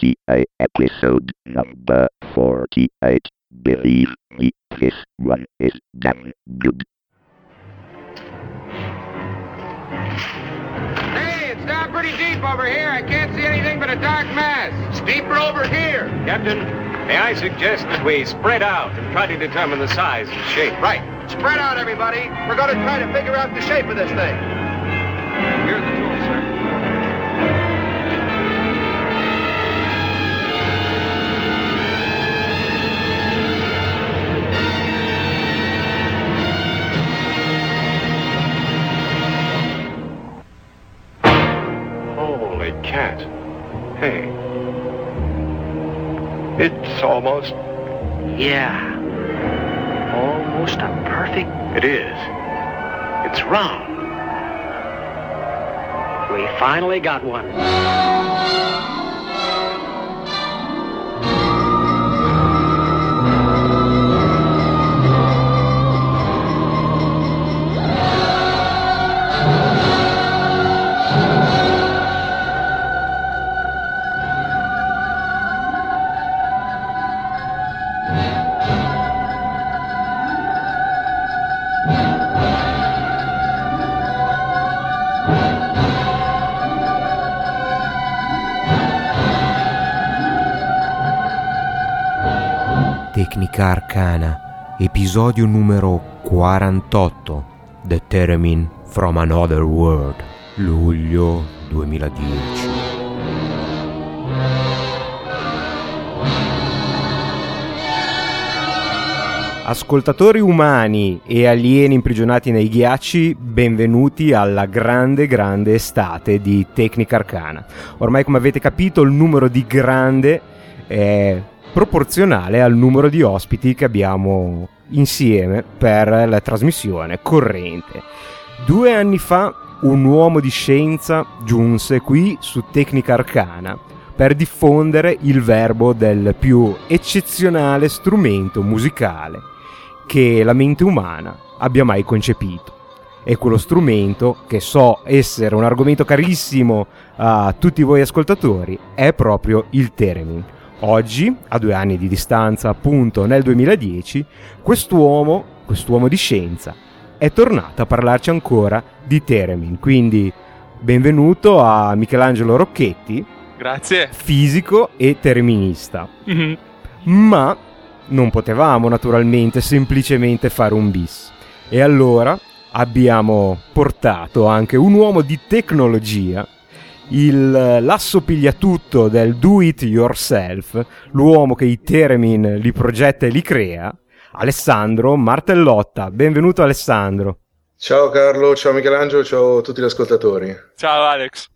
48, episode number 48. Believe me, this one is damn good. Hey, it's down pretty deep over here. I can't see anything but a dark mass. It's deeper over here. Captain, may I suggest that we spread out and try to determine the size and shape? Right. Spread out, everybody. We're going to try to figure out the shape of this thing. Here's Holy cat. Hey. It's almost. Yeah. Almost a perfect. It is. It's round. We finally got one. Tecnica Arcana, episodio numero 48, The Theremin from Another World, luglio 2010. Ascoltatori umani e alieni imprigionati nei ghiacci, benvenuti alla grande, grande estate di Tecnica Arcana. Ormai, come avete capito, il numero di grande è proporzionale al numero di ospiti che abbiamo insieme per la trasmissione corrente. Due anni fa un uomo di scienza giunse qui su Tecnica Arcana per diffondere il verbo del più eccezionale strumento musicale che la mente umana abbia mai concepito. E quello strumento, che so essere un argomento carissimo a tutti voi ascoltatori, è proprio il theremin. Oggi, a due anni di distanza, appunto nel 2010, quest'uomo, quest'uomo di scienza, è tornato a parlarci ancora di theremin. Quindi, benvenuto a Michelangelo Rocchetti, Grazie. fisico e terminista. Mhm. Ma non potevamo naturalmente semplicemente fare un bis. E allora abbiamo portato anche un uomo di tecnologia, il l'asso pigliatutto del do it yourself, l'uomo che i Theremin li progetta e li crea, Alessandro Martellotta. Benvenuto Alessandro. Ciao Carlo, ciao Michelangelo, ciao a tutti gli ascoltatori. Ciao Alex.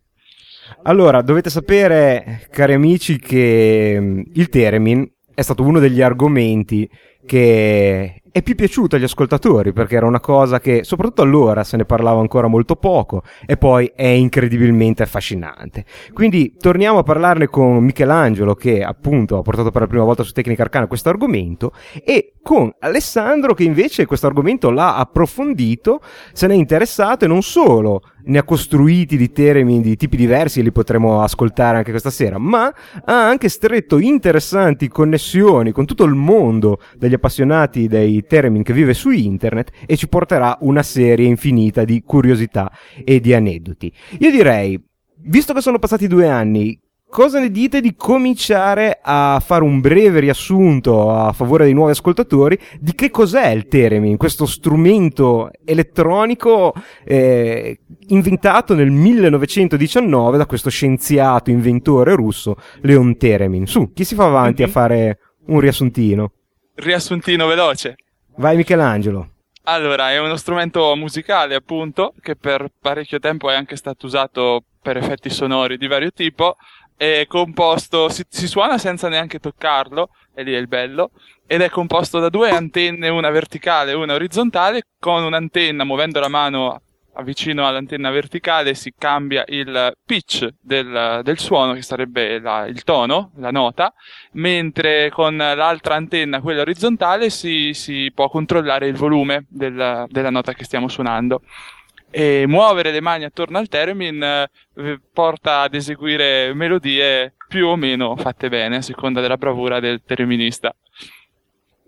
Allora, dovete sapere, cari amici, che mm, il Theremin è stato uno degli argomenti che è più piaciuto agli ascoltatori perché era una cosa che soprattutto allora se ne parlava ancora molto poco e poi è incredibilmente affascinante. Quindi torniamo a parlarne con Michelangelo che appunto ha portato per la prima volta su Tecnica Arcana questo argomento e con Alessandro che invece questo argomento l'ha approfondito, se n'è interessato e non solo ne ha costruiti di termini di tipi diversi e li potremo ascoltare anche questa sera, ma ha anche stretto interessanti connessioni con tutto il mondo degli appassionati dei termini che vive su internet e ci porterà una serie infinita di curiosità e di aneddoti. Io direi, visto che sono passati due anni, cosa ne dite di cominciare a fare un breve riassunto a favore dei nuovi ascoltatori di che cos'è il Theremin, questo strumento elettronico eh, inventato nel 1919 da questo scienziato inventore russo Leon Theremin. Su, chi si fa avanti a fare un riassuntino? Riassuntino veloce. Vai Michelangelo. Allora, è uno strumento musicale, appunto, che per parecchio tempo è anche stato usato per effetti sonori di vario tipo. È composto, si, si suona senza neanche toccarlo, e lì è il bello. Ed è composto da due antenne, una verticale e una orizzontale, con un'antenna, muovendo la mano vicino all'antenna verticale si cambia il pitch del, del suono, che sarebbe la- il tono, la nota, mentre con l'altra antenna, quella orizzontale, si, si può controllare il volume del- della nota che stiamo suonando. E muovere le mani attorno al theremin eh, porta ad eseguire melodie più o meno fatte bene a seconda della bravura del thereminista.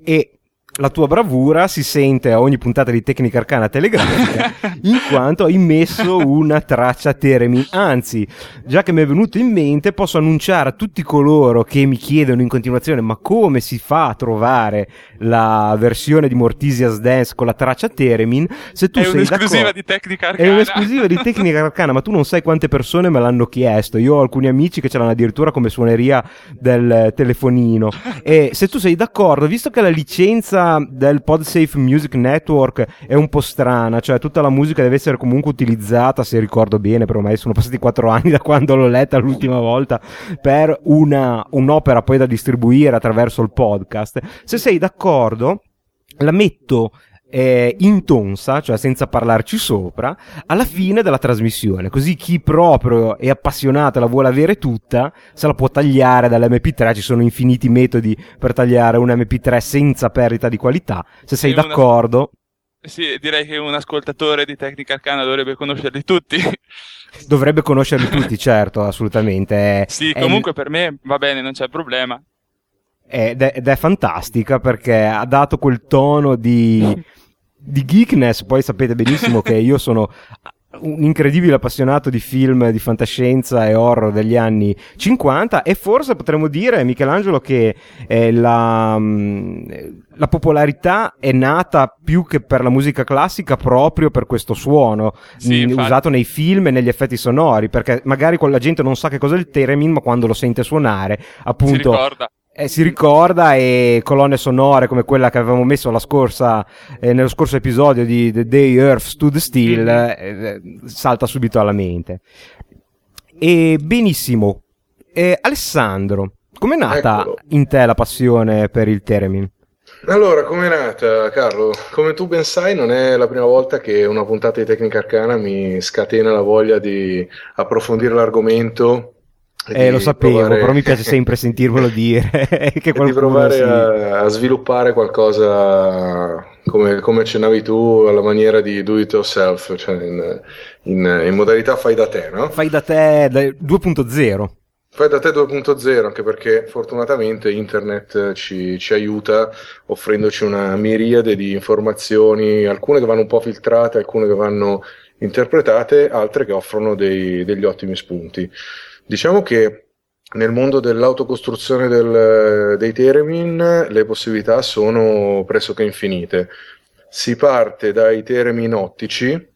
E la tua bravura si sente a ogni puntata di Tecnica Arcana Telegrafica in quanto hai messo una traccia Teremin. Anzi, già che mi è venuto in mente, posso annunciare a tutti coloro che mi chiedono in continuazione ma come si fa a trovare la versione di Mortisia's Dance con la traccia Teremin? Se tu È sei un'esclusiva di Tecnica Arcana. È un'esclusiva di Tecnica Arcana, ma tu non sai quante persone me l'hanno chiesto. Io ho alcuni amici che ce l'hanno addirittura come suoneria del telefonino. E se tu sei d'accordo, visto che la licenza del PodSafe Music Network è un po' strana, cioè tutta la musica deve essere comunque utilizzata, se ricordo bene, però ormai sono passati quattro anni da quando l'ho letta l'ultima volta, per una, un'opera poi da distribuire attraverso il podcast. Se sei d'accordo, la metto eh, in tonsa, cioè senza parlarci sopra, alla fine della trasmissione. Così chi proprio è appassionato e la vuole avere tutta, se la può tagliare dall'MP3. Ci sono infiniti metodi per tagliare un MP3 senza perdita di qualità. Se sei d'accordo, Sì, direi che un ascoltatore di Tecnica Arcana dovrebbe conoscerli tutti. dovrebbe conoscerli tutti, certo, assolutamente. È- sì, è- comunque per me va bene, non c'è problema. ed è, ed è fantastica perché ha dato quel tono di, di geekness. Poi sapete benissimo che io sono un incredibile appassionato di film di fantascienza e horror degli anni 50 e forse potremmo dire Michelangelo che eh, la, mm, la popolarità è nata più che per la musica classica proprio per questo suono Sì, mm, infatti. usato nei film e negli effetti sonori perché magari quella gente non sa che cos'è il theremin ma quando lo sente suonare Si appunto ricorda. Eh, si ricorda e colonne sonore come quella che avevamo messo la scorsa, eh, nello scorso episodio di The Day Earth Stood Still eh, eh, salta subito alla mente. E benissimo, Eh, Alessandro, com'è nata Eccolo. in te la passione per il Teremin? Allora, com'è nata, Carlo? Come tu ben sai, non è la prima volta che una puntata di Tecnica Arcana mi scatena la voglia di approfondire l'argomento. Eh, lo sapevo, provare- però mi piace sempre sentirvelo dire che di provare si... a, a sviluppare qualcosa come, come accennavi tu alla maniera di do it yourself, cioè in, in- in modalità fai da te, no? Fai da te da- 2.0. Fai da te 2.0 anche perché fortunatamente internet eh, ci, ci aiuta offrendoci una miriade di informazioni, alcune che vanno un po' filtrate, alcune che vanno interpretate, altre che offrono dei- degli ottimi spunti. Diciamo che nel mondo dell'autocostruzione del- dei theremin le possibilità sono pressoché infinite. Si parte dai theremin ottici,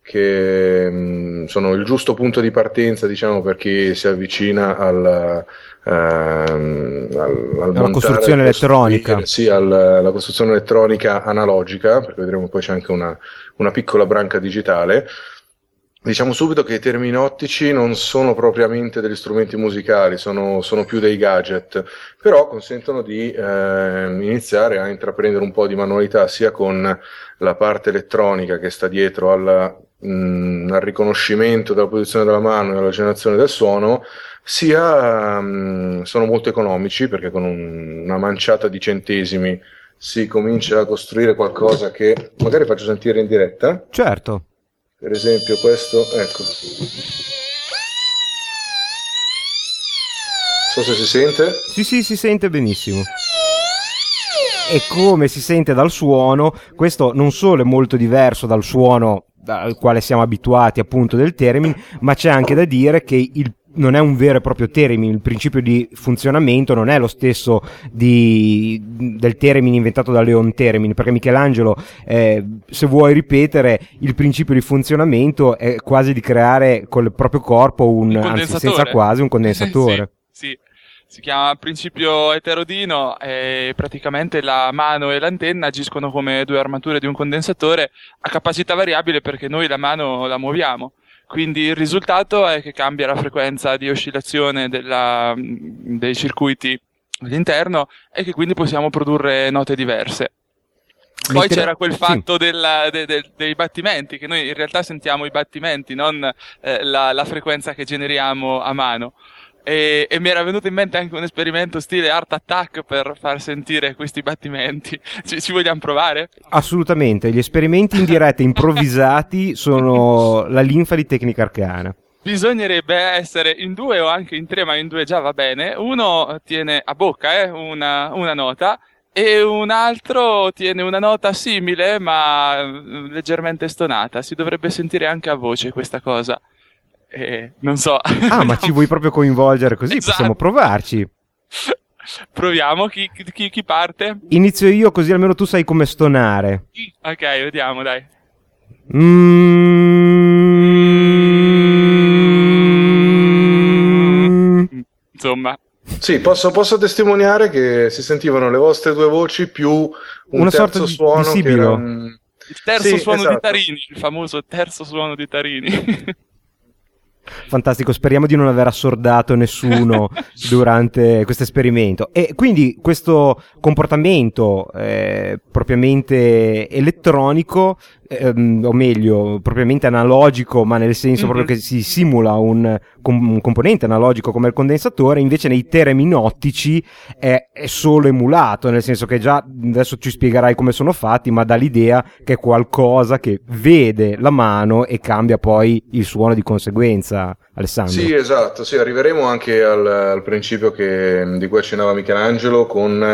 che mh, sono il giusto punto di partenza, diciamo, per chi si avvicina al, ehm, al, al montare- costruzione elettronica. Sì, al- alla costruzione elettronica analogica, perché vedremo poi c'è anche una, una piccola branca digitale. Diciamo subito che i termini ottici non sono propriamente degli strumenti musicali, sono, sono più dei gadget, però consentono di ehm, iniziare a intraprendere un po' di manualità sia con la parte elettronica che sta dietro alla, mh, al riconoscimento della posizione della mano e alla generazione del suono, sia mh, sono molto economici perché con un- una manciata di centesimi si comincia a costruire qualcosa che magari faccio sentire in diretta. Certo. Per esempio questo, ecco. Non so se si sente. Sì, sì, si sente benissimo. E come si sente dal suono, questo non solo è molto diverso dal suono al quale siamo abituati appunto del theremin, ma c'è anche da dire che il non è un vero e proprio theremin, il principio di funzionamento non è lo stesso di, del theremin inventato da Leon Theremin, perché Michelangelo, eh, se vuoi ripetere, il principio di funzionamento è quasi di creare col proprio corpo un, anzi senza quasi un condensatore. sì, sì. si chiama principio eterodino e praticamente la mano e l'antenna agiscono come due armature di un condensatore a capacità variabile perché noi la mano la muoviamo. Quindi il risultato è che cambia la frequenza di oscillazione della- dei circuiti all'interno e che quindi possiamo produrre note diverse. Poi Mentre- c'era quel sì. fatto della- de- de- dei battimenti, che noi in realtà sentiamo i battimenti, non eh, la, la frequenza che generiamo a mano. E, e mi era venuto in mente anche un esperimento stile Art Attack per far sentire questi battimenti. Ci, ci vogliamo provare? Assolutamente, gli esperimenti in diretta improvvisati sono la linfa di tecnica arcana. Bisognerebbe essere in due o anche in tre, ma in due già va bene. Uno tiene a bocca eh, una, una nota e un altro tiene una nota simile ma leggermente stonata. Si dovrebbe sentire anche a voce questa cosa. E non so. Ah, ma ci vuoi proprio coinvolgere così? Esatto. Possiamo provarci. Proviamo, chi, chi- chi parte? Inizio io così almeno tu sai come stonare. Ok, vediamo, dai. Mm. Insomma, Sì, posso, posso testimoniare che si sentivano le vostre due voci più un Una sorta terzo di- suono di che sibilo. era un- il terzo Sì, suono di esatto. Tarini, il famoso terzo suono di Tarini. Fantastico, speriamo di non aver assordato nessuno durante questo esperimento. E quindi questo comportamento eh, propriamente elettronico, ehm, o meglio, propriamente analogico, ma nel senso Mhm. proprio che si simula un, com- un componente analogico come il condensatore, invece nei termini ottici è, è solo emulato, nel senso che già adesso ci spiegherai come sono fatti, ma dà l'idea che è qualcosa che vede la mano e cambia poi il suono di conseguenza, Alessandro. Sì, esatto, sì, arriveremo anche al, al principio che- di cui accennava Michelangelo con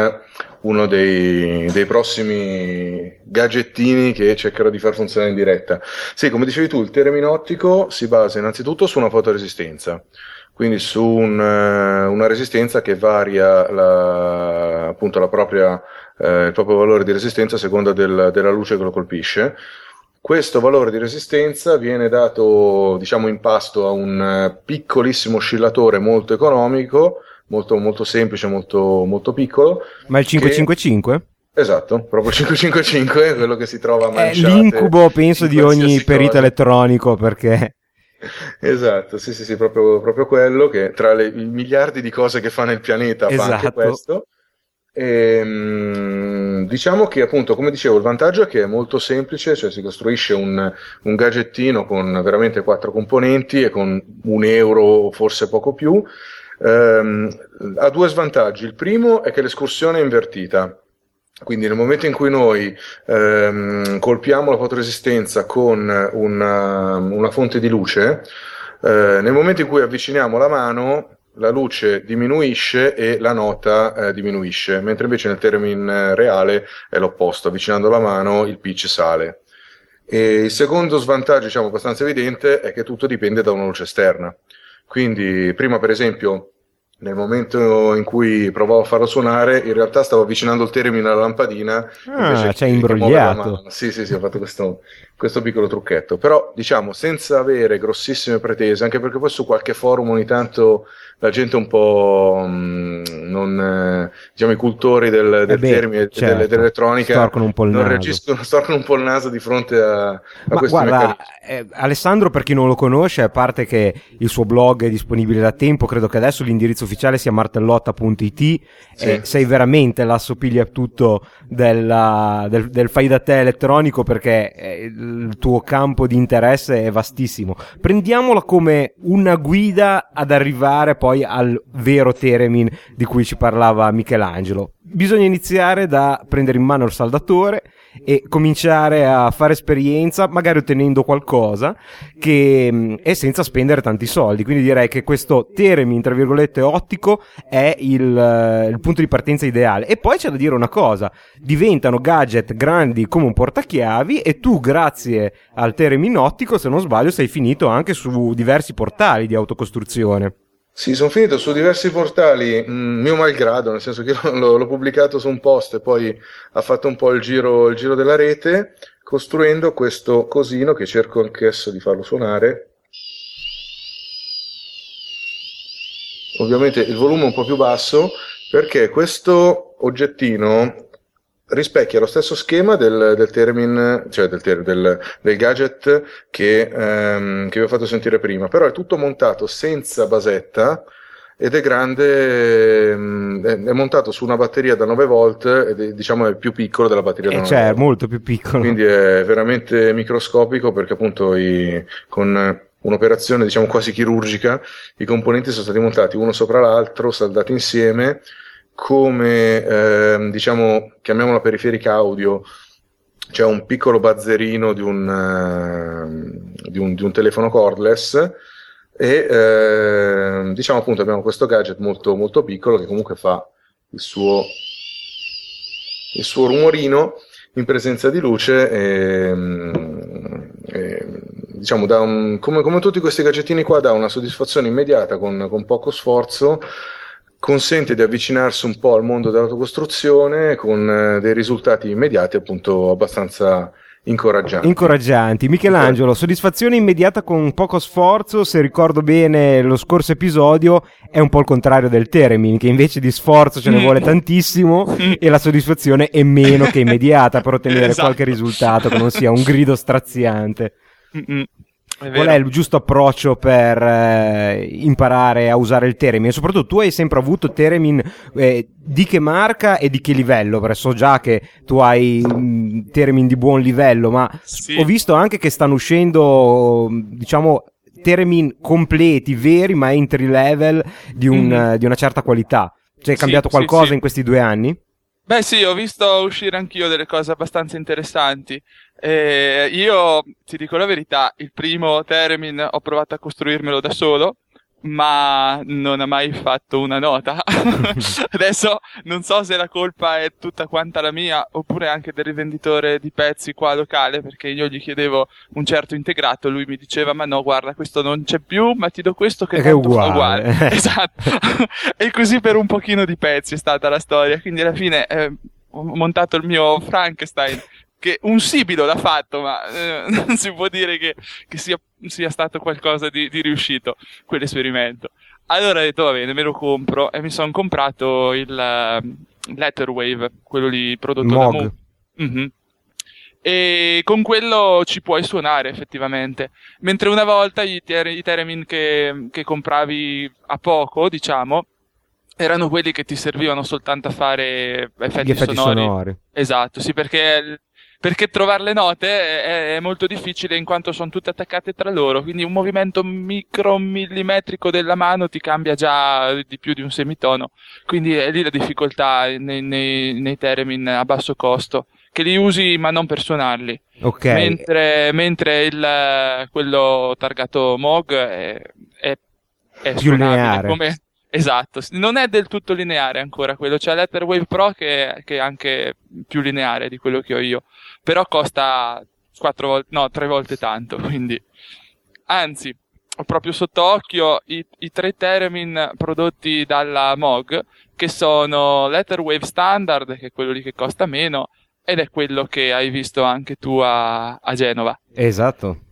uno dei, dei prossimi gadgettini che cercherò di far funzionare in diretta. Sì, come dicevi tu, il termine ottico si basa innanzitutto su una fotoresistenza, quindi su un, eh, una resistenza che varia la, appunto la propria, eh, il proprio valore di resistenza a seconda del- della luce che lo colpisce. Questo valore di resistenza viene dato, diciamo, in pasto a un eh, piccolissimo oscillatore molto economico, molto, molto semplice, molto, molto piccolo. Ma il 555? Esatto, proprio 555, quello che si trova a È manciate l'incubo, penso, di ogni perito cosa. elettronico perché Esatto, sì, sì, sì, proprio, proprio quello che tra le i miliardi di cose che fa nel pianeta fa anche Esatto. questo. Ehm, diciamo che appunto, come dicevo, il vantaggio è che è molto semplice, cioè si costruisce un, un gadgettino con veramente quattro componenti e con un euro o forse poco più. Ehm, ha due svantaggi. Il primo è che l'escursione è invertita. Quindi nel momento in cui noi ehm, colpiamo la fotoresistenza con una, una fonte di luce, eh, nel momento in cui avviciniamo la mano, la luce diminuisce e la nota eh, diminuisce, mentre invece nel termine reale è l'opposto, avvicinando la mano il pitch sale. E il secondo svantaggio, diciamo abbastanza evidente, è che tutto dipende da una luce esterna. Quindi prima per esempio nel momento in cui provavo a farlo suonare, in realtà stavo avvicinando il termine alla lampadina. Ah, invece ci hai imbrogliato. Sì, sì, sì, ho fatto questo, questo piccolo trucchetto. Però, diciamo, senza avere grossissime pretese, anche perché poi su qualche forum ogni tanto la gente un po' mh, non, eh, diciamo, i cultori del, del Eh beh, termine certo, delle- dell'elettronica storcono un po' il non naso. storcono un po' il naso di fronte a, a Ma questi guarda, eh, Alessandro, per chi non lo conosce, a parte che il suo blog è disponibile da tempo, credo che adesso l'indirizzo ufficiale sia martellotta.it. Sì. e sei veramente l'assopiglia tutto della- del, del fai da te elettronico perché eh, il tuo campo di interesse è vastissimo. Prendiamola come una guida ad arrivare poi al vero Teremin di cui ci parlava Michelangelo. Bisogna iniziare da prendere in mano il saldatore e cominciare a fare esperienza, magari ottenendo qualcosa che mh, e senza spendere tanti soldi. Quindi direi che questo Teremin, tra virgolette, ottico è il, eh, il punto di partenza ideale. E poi c'è da dire una cosa: diventano gadget grandi come un portachiavi, e tu, grazie al Teremin ottico, se non sbaglio, sei finito anche su diversi portali di autocostruzione. Sì, sono finito su diversi portali, mh, mio malgrado, nel senso che l'ho, l'ho pubblicato su un post e poi ha fatto un po' il giro, il giro della rete, costruendo questo cosino che cerco anch'esso di farlo suonare. Ovviamente il volume è un po' più basso perché questo oggettino rispecchia lo stesso schema del, del Theremin, cioè del, ter- del- del gadget che, ehm, che vi ho fatto sentire prima, però è tutto montato senza basetta ed è grande, ehm, è, è montato su una batteria da 9 volt ed è, diciamo è più piccolo della batteria da E 9 cioè, volt. molto più piccolo. Quindi è veramente microscopico perché appunto i- con un'operazione diciamo quasi chirurgica, i componenti sono stati montati uno sopra l'altro, saldati insieme, come ehm, diciamo, chiamiamola periferica audio, c'è un piccolo bazzerino di un, eh, di un, di un telefono cordless e eh, diciamo appunto abbiamo questo gadget molto, molto piccolo che comunque fa il suo, il suo rumorino in presenza di luce e, e diciamo un, come, come, tutti questi gadgettini qua dà una soddisfazione immediata con, con poco sforzo consente di avvicinarsi un po' al mondo dell'autocostruzione con eh, dei risultati immediati appunto abbastanza incoraggianti. Incoraggianti. Michelangelo, soddisfazione immediata con poco sforzo, se ricordo bene lo scorso episodio è un po' il contrario del Teremin, che invece di sforzo ce ne vuole tantissimo e la soddisfazione è meno che immediata per ottenere esatto. qualche risultato che non sia un grido straziante. Qual è il giusto approccio per eh, imparare a usare il Teremin? E soprattutto tu hai sempre avuto Teremin eh, di che marca e di che livello? Perché so già che tu hai mh, mm, Teremin di buon livello, ma sì. ho visto anche che stanno uscendo, diciamo, Teremin completi, veri, ma entry level di, un, mm. di una certa qualità. Cioè è cambiato sì, qualcosa sì, in questi due anni? Beh sì, ho visto uscire anch'io delle cose abbastanza interessanti. Eh, io ti dico la verità, il primo Teremin ho provato a costruirmelo da solo, ma non ha mai fatto una nota. Adesso non so se la colpa è tutta quanta la mia oppure anche del rivenditore di pezzi qua locale, perché io gli chiedevo un certo integrato, lui mi diceva ma no, guarda, questo non c'è più, ma ti do questo che, è uguale. uguale. esatto. e così per un pochino di pezzi è stata la storia, quindi alla fine eh, ho montato il mio Frankenstein che un sibilo l'ha fatto, ma eh, non si può dire che, che sia, sia, stato qualcosa di, di, riuscito quell'esperimento. Allora ho detto va bene, me lo compro e mi sono comprato il uh, Letterwave, quello lì prodotto Mog. da Moog. Mm-hmm. E con quello ci puoi suonare effettivamente. Mentre una volta i, ter- i Theremin che, che compravi a poco, diciamo, erano quelli che ti servivano soltanto a fare effetti, effetti sonori. sonori. Esatto, sì, perché perché trovare le note è, è, molto difficile in quanto sono tutte attaccate tra loro, quindi un movimento micromillimetrico della mano ti cambia già di più di un semitono, quindi è lì la difficoltà nei, nei, nei theremin a basso costo, che li usi ma non per suonarli. Okay. Mentre, mentre il, quello targato Moog è, è, è più lineare. Come, Esatto, non è del tutto lineare ancora quello, c'è l'Etherwave Pro che, che, è anche più lineare di quello che ho io, però costa quattro volte, no, tre volte tanto, quindi, anzi, ho proprio sotto occhio i, i tre Theremin prodotti dalla Mog, che sono l'Etherwave Standard, che è quello lì che costa meno, ed è quello che hai visto anche tu a, a Genova. Esatto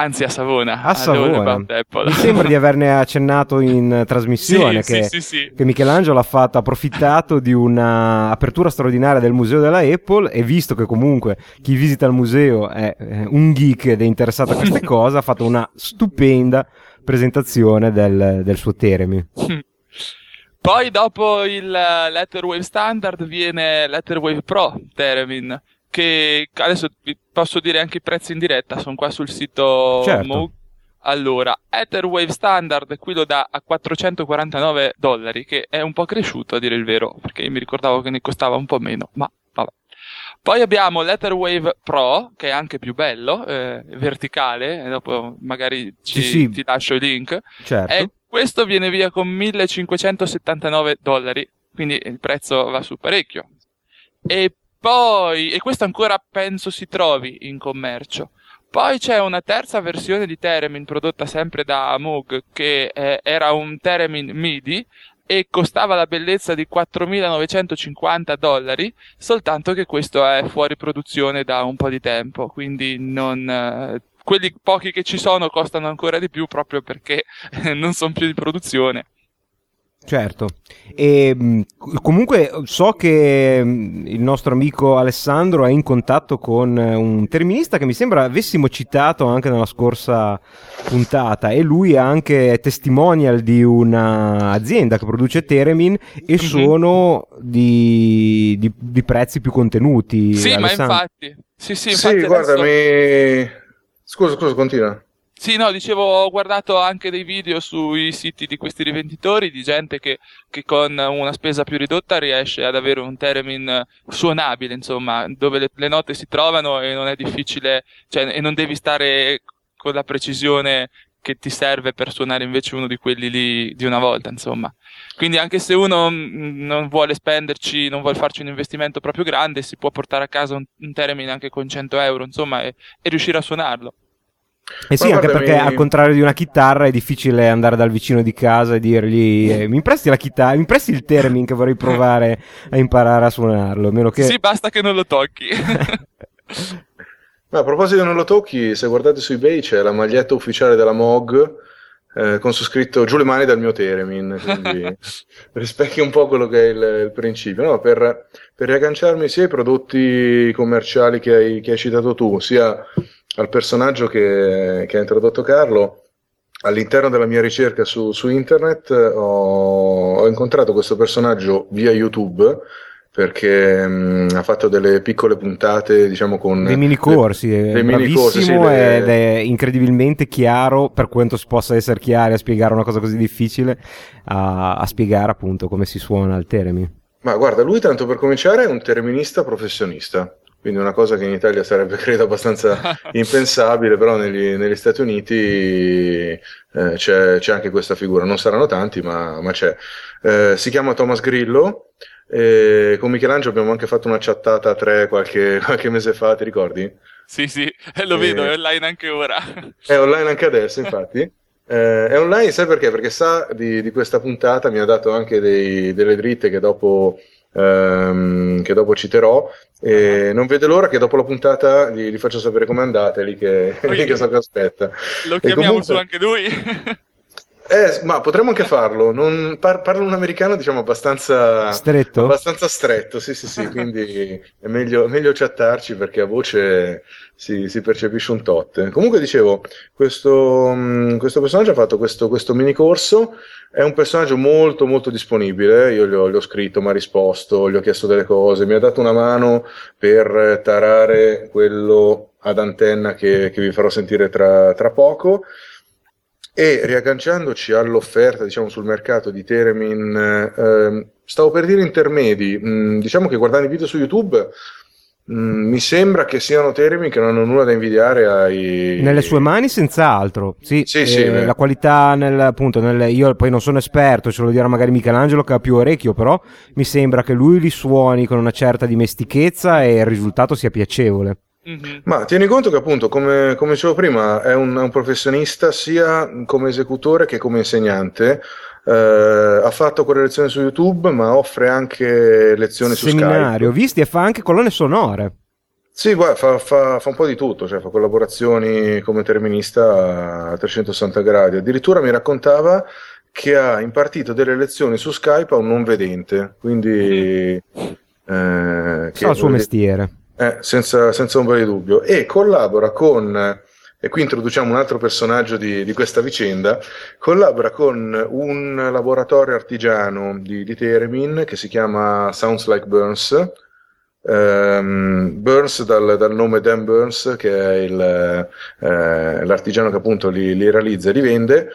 anzi a Savona. A Savona. Mi sembra di averne accennato in trasmissione sì, che, sì, sì, che, Michelangelo ha fatto, ha approfittato di un'apertura straordinaria del museo della Apple e visto che comunque chi visita il museo è un geek ed è interessato a queste cose, ha fatto una stupenda presentazione del, del suo Teremi. Poi dopo il Letterwave Standard viene Letterwave Pro Teremin che adesso vi posso dire anche i prezzi in diretta, sono qua sul sito certo. Moog. Allora, Etherwave Standard qui lo dà a 449 dollari, che è un po' cresciuto a dire il vero, perché io mi ricordavo che ne costava un po' meno, ma vabbè. Poi abbiamo l'Etherwave Pro, che è anche più bello, eh, verticale, e dopo magari ci, sì, sì. ti lascio il link. Certo. E questo viene via con 1579 dollari, quindi il prezzo va su parecchio. E poi, e questo ancora penso si trovi in commercio. Poi c'è una terza versione di Teremin prodotta sempre da Moog che eh, era un Teremin MIDI e costava la bellezza di 4.950 dollari, soltanto che questo è fuori produzione da un po' di tempo, quindi non, eh, quelli pochi che ci sono costano ancora di più proprio perché non sono più di produzione. Certo, e comunque so che il nostro amico Alessandro è in contatto con un terminista che mi sembra avessimo citato anche nella scorsa puntata e lui è anche testimonial di un'azienda che produce Teremin e mm-hmm. sono di, di, di, prezzi più contenuti. Sì, Alessandro. ma infatti. Sì, sì, infatti sì guarda, mi... Scusa, scusa, continua. Sì, no, dicevo, ho guardato anche dei video sui siti di questi rivenditori di gente che, che con una spesa più ridotta riesce ad avere un theremin suonabile, insomma, dove le, le note si trovano e non è difficile, cioè, e non devi stare con la precisione che ti serve per suonare invece uno di quelli lì di una volta, insomma. Quindi anche se uno mm, non vuole spenderci, non vuole farci un investimento proprio grande, si può portare a casa un, un theremin anche con 100 euro, insomma, e, e riuscire a suonarlo. Eh sì, Ma anche perché mi- al contrario di una chitarra è difficile andare dal vicino di casa e dirgli eh, mi impresti la chitarra, mi impresti il theremin che vorrei provare a imparare a suonarlo, meno che... Sì, basta che non lo tocchi. Ma a proposito non lo tocchi, se guardate su eBay c'è la maglietta ufficiale della MOG eh, con su scritto giù le mani dal mio Teremin, quindi rispecchia un po' quello che è il, il principio. No, per, per riagganciarmi sia ai prodotti commerciali che hai, che hai citato tu, sia al personaggio che, che ha introdotto Carlo, all'interno della mia ricerca su, su internet eh, ho, ho incontrato questo personaggio via YouTube perché mh, ha fatto delle piccole puntate, diciamo, con dei mini corsi, è dei mini corsi, sì, le- ed è incredibilmente chiaro, per quanto possa essere chiari a spiegare una cosa così difficile, a, a spiegare appunto come si suona il theremin. Ma guarda, lui tanto per cominciare è un terminista professionista, quindi una cosa che in Italia sarebbe credo abbastanza impensabile, però negli, negli Stati Uniti eh, c'è, c'è anche questa figura, non saranno tanti, ma, ma c'è. Eh, si chiama Thomas Grillo, e con Michelangelo abbiamo anche fatto una chattata a tre qualche, qualche mese fa, ti ricordi? sì, sì, e lo Eh. vedo, è online anche ora. È online anche adesso, infatti. Eh, è online, sai perché? Perché sa di, di questa puntata, mi ha dato anche dei- delle dritte che dopo, ehm, che dopo citerò. E non vede l'ora che dopo la puntata gli, gli faccio sapere com'è andata, lì che, lì che so che aspetta. Lo chiamiamo comunque- su anche lui. Eh, ma potremmo anche farlo. Non, par- parlo un americano, diciamo, abbastanza Stretto? Abbastanza stretto, sì, sì, sì. Quindi è meglio, meglio chattarci perché a voce si, si percepisce un tot. Comunque, dicevo, questo, mh, questo personaggio ha fatto questo, questo mini corso. È un personaggio molto, molto disponibile. Io gli ho, gli ho scritto, mi ha risposto, gli ho chiesto delle cose, mi ha dato una mano per tarare quello ad antenna che, che vi farò sentire tra, tra poco. E riagganciandoci all'offerta, diciamo, sul mercato di Teremin, ehm, stavo per dire intermedi. Mm, diciamo che guardando i video su YouTube, mm, mi sembra che siano Teremin che non hanno nulla da invidiare ai. Nelle sue mani senz'altro, sì, Sì, eh, sì, beh. la qualità nel, appunto, nel, io poi non sono esperto, ce lo dirà magari Michelangelo che ha più orecchio, però mi sembra che lui li suoni con una certa dimestichezza e il risultato sia piacevole. Mhm. Ma tieni conto che appunto, come, come dicevo prima, è un, un professionista sia come esecutore che come insegnante. Eh, ha fatto quelle lezioni su YouTube, ma offre anche lezioni su Seminario, Skype. visti e fa anche colonne sonore. Sì, guarda, fa, fa- fa un po' di tutto, cioè fa collaborazioni come terminista a 360 gradi. Addirittura mi raccontava che ha impartito delle lezioni su Skype a un non vedente, quindi... eh, che- Sa il suo mestiere. Eh, senza, senza ombra di dubbio. E collabora con, e qui introduciamo un altro personaggio di, di questa vicenda, collabora con un laboratorio artigiano di, di Theremin che si chiama Sounds Like Burns. Ehm, Burns dal, dal nome Dan Burns, che è il, eh, l'artigiano che appunto li, li realizza e li vende.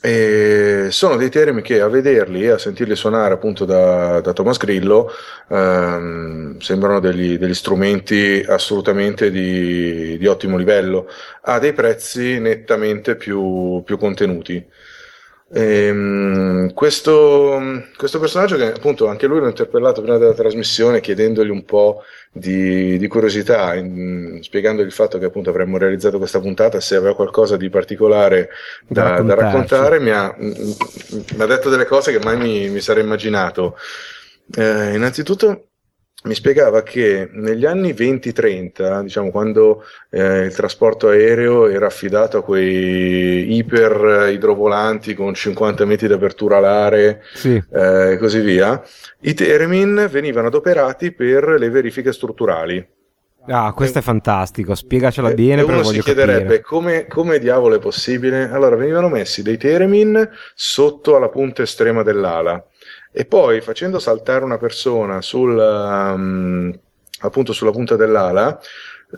E sono dei termini che a vederli e a sentirli suonare appunto da, da Thomas Grillo ehm, sembrano degli, degli strumenti assolutamente di, di ottimo livello, a dei prezzi nettamente più, più contenuti. Ehm, questo, questo personaggio che appunto anche lui l'ho interpellato prima della trasmissione chiedendogli un po' di, di curiosità, in- spiegandogli il fatto che appunto avremmo realizzato questa puntata, se aveva qualcosa di particolare da, da raccontare, mi ha, mi ha detto delle cose che mai mi, mi sarei immaginato. Eh, innanzitutto mi spiegava che negli anni 20-30, diciamo quando eh, il trasporto aereo era affidato a quei iper idrovolanti con 50 metri di apertura alare Sì. eh, e così via, i Teremin venivano adoperati per le verifiche strutturali. Ah, questo è fantastico, spiegacela E- bene e uno si chiederebbe come, come diavolo è possibile? Allora venivano messi dei Teremin sotto alla punta estrema dell'ala e poi facendo saltare una persona sul, um, appunto sulla punta dell'ala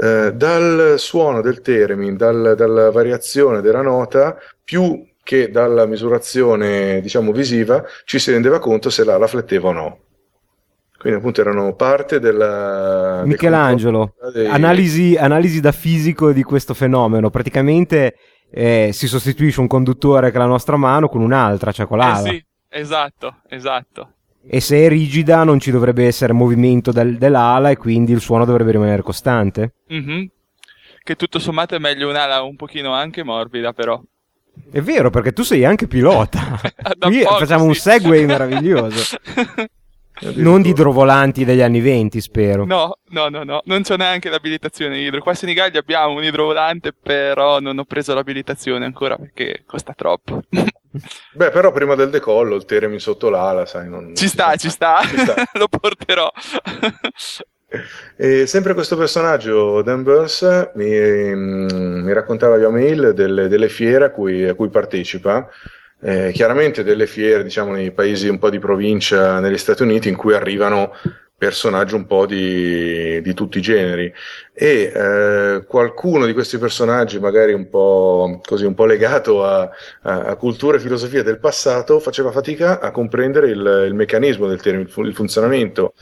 eh, dal suono del theremin, dal- dalla variazione della nota, più che dalla misurazione, diciamo, visiva, ci si rendeva conto se la rifletteva o no. Quindi appunto erano parte della... del Michelangelo, dei- analisi, analisi da fisico di questo fenomeno. Praticamente eh, si sostituisce un conduttore che è la nostra mano con un'altra, cioè con l'ala. Eh sì, esatto, esatto. E se è rigida non ci dovrebbe essere movimento del- dell'ala e quindi il suono dovrebbe rimanere costante. Mhm. Che tutto sommato è meglio un'ala un pochino anche morbida, però. È vero, perché tu sei anche pilota. Qui facciamo un sì. segway meraviglioso. Non di idrovolanti degli anni 20, spero. No, no, no, no, non c'ho neanche l'abilitazione idro. Qua a Senigallia abbiamo un idrovolante, però non ho preso l'abilitazione ancora perché costa troppo. Beh, però prima del decollo il theremin sotto l'ala, sai, non... ci sta, ci sta, Ci sta. lo porterò. E sempre questo personaggio, Dan Burns, mi, mm, mi raccontava via mail delle, delle fiere a cui, a cui partecipa. Eh, chiaramente delle fiere, diciamo, nei paesi un po' di provincia negli Stati Uniti in cui arrivano personaggi un po' di, di tutti i generi e eh, qualcuno di questi personaggi magari un po' così un po' legato a, a, a cultura e filosofia del passato faceva fatica a comprendere il, il meccanismo del termine, il fu- il funzionamento.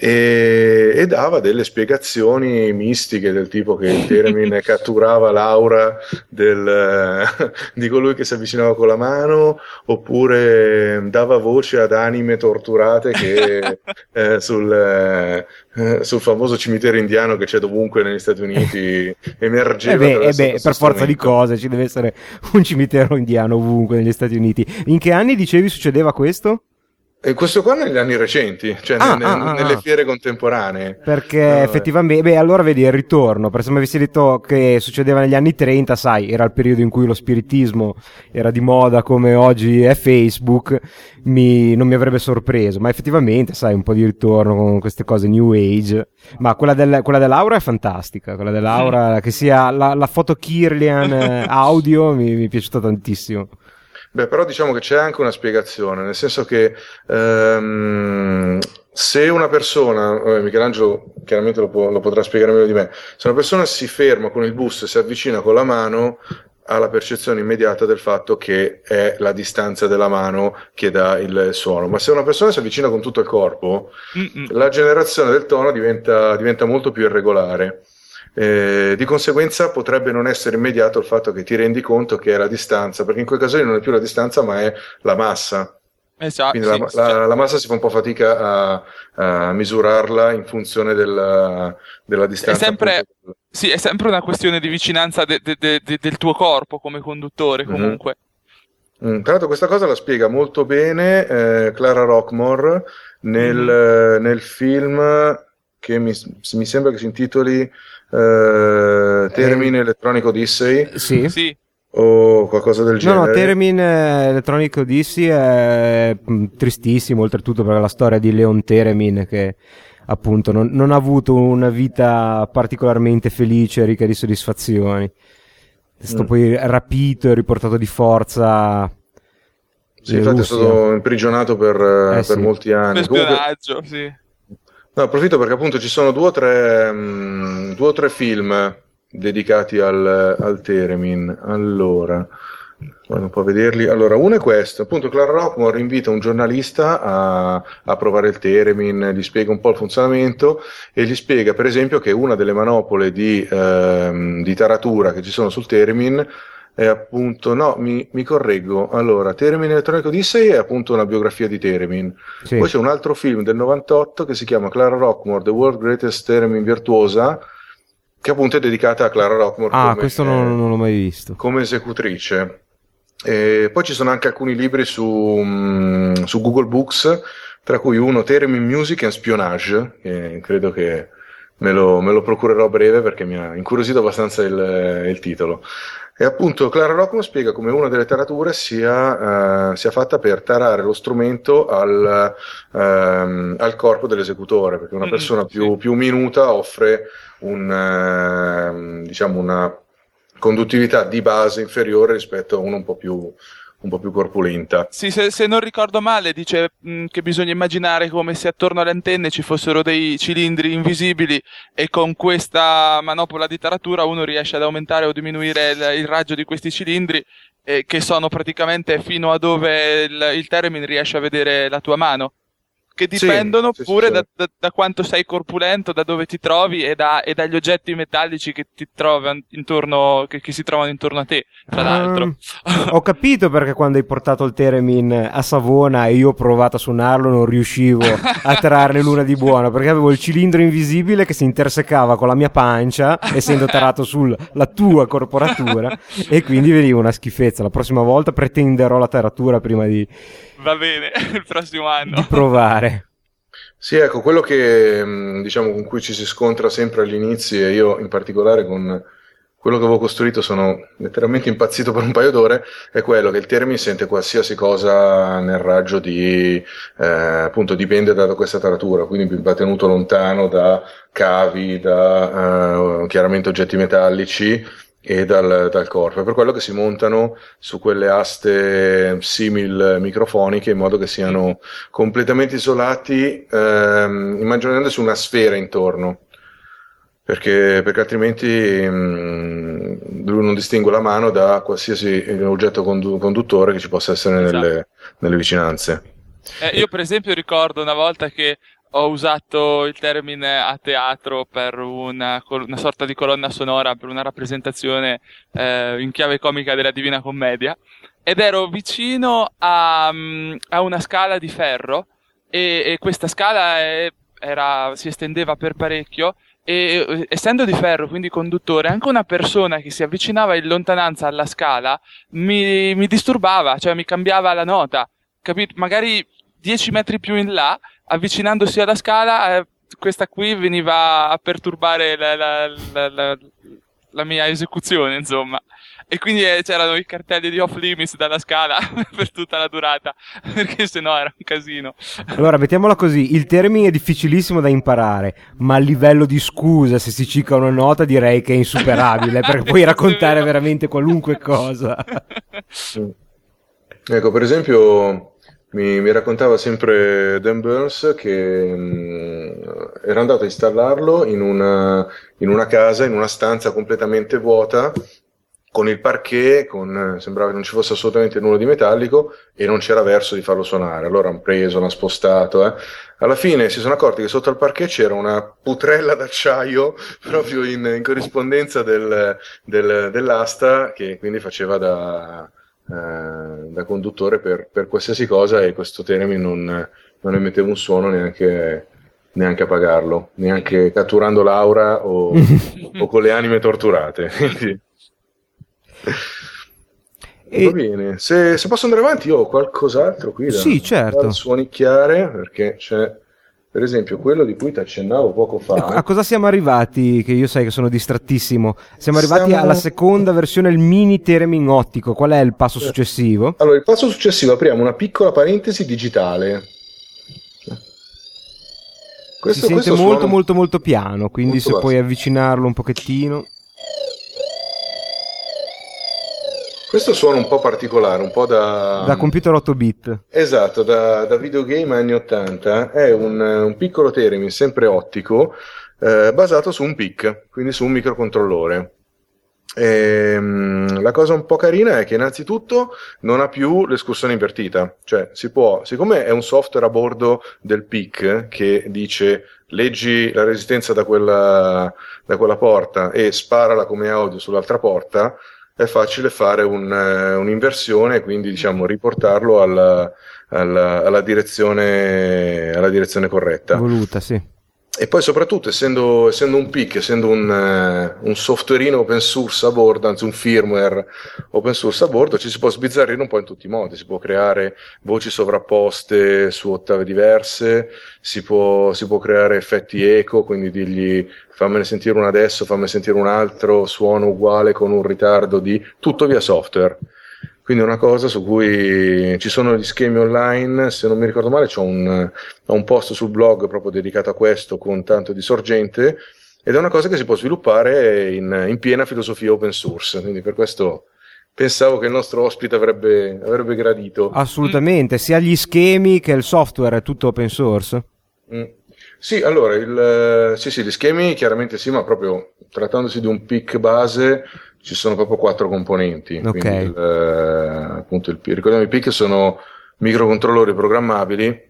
E, e dava delle spiegazioni mistiche del tipo che il Theremin catturava l'aura del, di colui che si avvicinava con la mano oppure dava voce ad anime torturate che eh, sul, eh, sul famoso cimitero indiano che c'è dovunque negli Stati Uniti emergeva Eh beh, eh beh, per forza di cose ci deve essere un cimitero indiano ovunque negli Stati Uniti. In che anni dicevi succedeva questo? E questo qua negli anni recenti, cioè Ah, ne- ah, ah, nelle ah. fiere contemporanee. Perché No, effettivamente, beh, allora vedi il ritorno. Per se mi avessi detto che succedeva negli anni 30, sai, era il periodo in cui lo spiritismo era di moda come oggi è Facebook, mi- non mi avrebbe sorpreso. Ma effettivamente, sai, un po' di ritorno con queste cose new age. Ma quella, del- quella dell'aura è fantastica. Quella dell'aura, che sia la, la foto Kirlian eh, audio, mi, mi è piaciuta tantissimo. Beh, però diciamo che c'è anche una spiegazione, nel senso che ehm, se una persona, eh, Michelangelo chiaramente lo, può- lo potrà spiegare meglio di me, se una persona si ferma con il busto e si avvicina con la mano, ha la percezione immediata del fatto che è la distanza della mano che dà il suono. Ma se una persona si avvicina con tutto il corpo, Mm-mm. la generazione del tono diventa, diventa molto più irregolare. Eh, di conseguenza potrebbe non essere immediato il fatto che ti rendi conto che è la distanza, perché in quel caso non è più la distanza, ma è la massa. Esatto, Quindi sì, la, sì, la- la massa si fa un po' fatica a, a misurarla in funzione della, della distanza. sempre- appunto. sì, è sempre una questione di vicinanza de- de- de- de- del tuo corpo come conduttore, Mhm. comunque. Mm, Tra l'altro questa cosa la spiega molto bene eh, Clara Rockmore nel, eh, nel film che mi, mi sembra che si intitoli eh, Termine Electronic Odyssey Sì. Sì, o qualcosa del No, genere. no, Theremin eh, Electronic Odyssey è mm, tristissimo, oltretutto perché la storia di Leon Theremin che appunto non, non ha avuto una vita particolarmente felice, ricca di soddisfazioni. È stato Mm. poi rapito e riportato di forza. Sì, in infatti è Russia. stato imprigionato per, eh, Eh, per sì. molti anni. per Comunque- spionaggio, sì. No, approfitto perché appunto ci sono due o tre, mm, due o tre film dedicati al, al Theremin. Allora, vado un po' a vederli. Allora, uno è questo, appunto Clara Rockmore invita un giornalista a, a provare il Theremin, gli spiega un po' il funzionamento e gli spiega per esempio che una delle manopole di, ehm, di taratura che ci sono sul Theremin è appunto, no, mi, mi correggo, allora, Theremin Electronic Odyssey è appunto una biografia di Theremin. Sì. Poi c'è un altro film del 98 che si chiama Clara Rockmore, The World Greatest Theremin Virtuosa, che appunto è dedicata a Clara Rockmore Ah, come, questo non, non l'ho mai visto. come esecutrice. E poi ci sono anche alcuni libri su, mm, su Google Books, tra cui uno Theremin Music and Spionage, che credo che me lo, me lo procurerò a breve perché mi ha incuriosito abbastanza il, il titolo. E appunto Clara Rockmore spiega come una delle tarature sia, eh, sia fatta per tarare lo strumento al, ehm, al corpo dell'esecutore, perché una Mm, persona più, sì. più minuta offre un, ehm, diciamo una conduttività di base inferiore rispetto a uno un po' più, un po' più corpulenta. Sì, se, se non ricordo male, dice mh, che bisogna immaginare come se attorno alle antenne ci fossero dei cilindri invisibili e con questa manopola di taratura uno riesce ad aumentare o diminuire il, il raggio di questi cilindri eh, che sono praticamente fino a dove il, il Theremin riesce a vedere la tua mano che dipendono sì, pure sì, da, da, da, quanto sei corpulento, da dove ti trovi e, da, e dagli oggetti metallici che ti trovi intorno, che, che si trovano intorno a te, tra l'altro. Ah, ho capito perché quando hai portato il Teremin a Savona e io ho provato a suonarlo non riuscivo a trarne l'una di buona, perché avevo il cilindro invisibile che si intersecava con la mia pancia, essendo tarato sulla tua corporatura, e quindi veniva una schifezza. La prossima volta pretenderò la taratura prima di Va bene, il prossimo anno. Di provare. Sì, ecco, quello che mm, diciamo con cui ci si scontra sempre all'inizio e io in particolare con quello che avevo costruito sono letteralmente impazzito per un paio d'ore è quello che il termine sente qualsiasi cosa nel raggio di eh, appunto dipende da questa taratura quindi va tenuto lontano da cavi da eh, chiaramente oggetti metallici e dal, dal, corpo. È per quello che si montano su quelle aste simil microfoniche in modo che siano completamente isolati, ehm, immaginandosi una sfera intorno. Perché, perché altrimenti mh, mm, lui non distingue la mano da qualsiasi oggetto condu- conduttore che ci possa essere esatto. nelle, nelle vicinanze. Eh, io per esempio ricordo una volta che ho usato il termine a teatro per una, una, sorta di colonna sonora, per una rappresentazione eh, in chiave comica della Divina Commedia, ed ero vicino a, mm, a una scala di ferro, e, e questa scala è, era, si estendeva per parecchio, e essendo di ferro, quindi conduttore, anche una persona che si avvicinava in lontananza alla scala mi, mi disturbava, cioè mi cambiava la nota, capito? Magari 10 metri più in là avvicinandosi alla scala, eh, questa qui veniva a perturbare la, la, la, la mia esecuzione, insomma. E quindi eh, c'erano i cartelli di off limits dalla scala per tutta la durata, perché sennò era un casino. Allora, mettiamola così: il termine è difficilissimo da imparare, ma a livello di scusa, se si cicca una nota, direi che è insuperabile, perché puoi raccontare veramente qualunque cosa. ecco, per esempio, mi, mi, raccontava sempre Dan Burns che mh, mm, era andato a installarlo in una, in una, casa, in una stanza completamente vuota, con il parquet, con, sembrava che non ci fosse assolutamente nulla di metallico e non c'era verso di farlo suonare. Allora hanno preso, hanno spostato. Eh. Alla fine si sono accorti che sotto al parquet c'era una putrella d'acciaio proprio in, in corrispondenza del, del, dell'asta che quindi faceva da da conduttore per, per, qualsiasi cosa e questo Tenemi non, non emetteva un suono neanche, neanche a pagarlo, neanche catturando Laura o, o con le anime torturate. E... Va bene, se, se, posso andare avanti, io ho qualcos'altro qui da, sì, certo. da suonicchiare perché c'è per esempio, quello di cui ti accennavo poco fa. A cosa siamo arrivati? Che io sai che sono distrattissimo. Siamo arrivati siamo... alla seconda versione, il mini Teremin ottico. Qual è il passo successivo? Allora, il passo successivo apriamo una piccola parentesi digitale. Questo, si sente molto, molto, molto piano. Quindi, molto se basso. puoi avvicinarlo un pochettino. Questo suona un po' particolare, un po' da... Da computer 8 bit. Esatto, da, da videogame anni 80. È un, un piccolo Theremin, sempre ottico, eh, basato su un PIC, quindi su un microcontrollore. E, ehm, la cosa un po' carina è che innanzitutto non ha più l'escursione invertita, cioè si può, siccome è un software a bordo del PIC che dice leggi la resistenza da quella, da quella porta e sparala come audio sull'altra porta, è facile fare un, eh, un'inversione e quindi diciamo riportarlo alla, alla, alla, direzione, alla direzione corretta. Voluta, sì. E poi soprattutto essendo, essendo un PIC, essendo un, uh, un softwareino open source a bordo, anzi un firmware open source a bordo, ci si può sbizzarrire un po' in tutti i modi, si può creare voci sovrapposte su ottave diverse, si può, si può creare effetti eco, quindi dirgli fammene sentire uno adesso, fammene sentire un altro, suono uguale con un ritardo di tutto via software. Quindi è una cosa su cui ci sono gli schemi online, se non mi ricordo male c'è un, un post sul blog proprio dedicato a questo con tanto di sorgente ed è una cosa che si può sviluppare in, in piena filosofia open source, quindi per questo pensavo che il nostro ospite avrebbe, avrebbe gradito. Assolutamente, sia gli schemi che il software è tutto open source. Mm. Sì, allora, il, sì, sì, gli schemi chiaramente sì, ma proprio trattandosi di un pick base ci sono proprio quattro componenti. Ok. Quindi il, eh, appunto il, ricordiamo i pick sono microcontrollori programmabili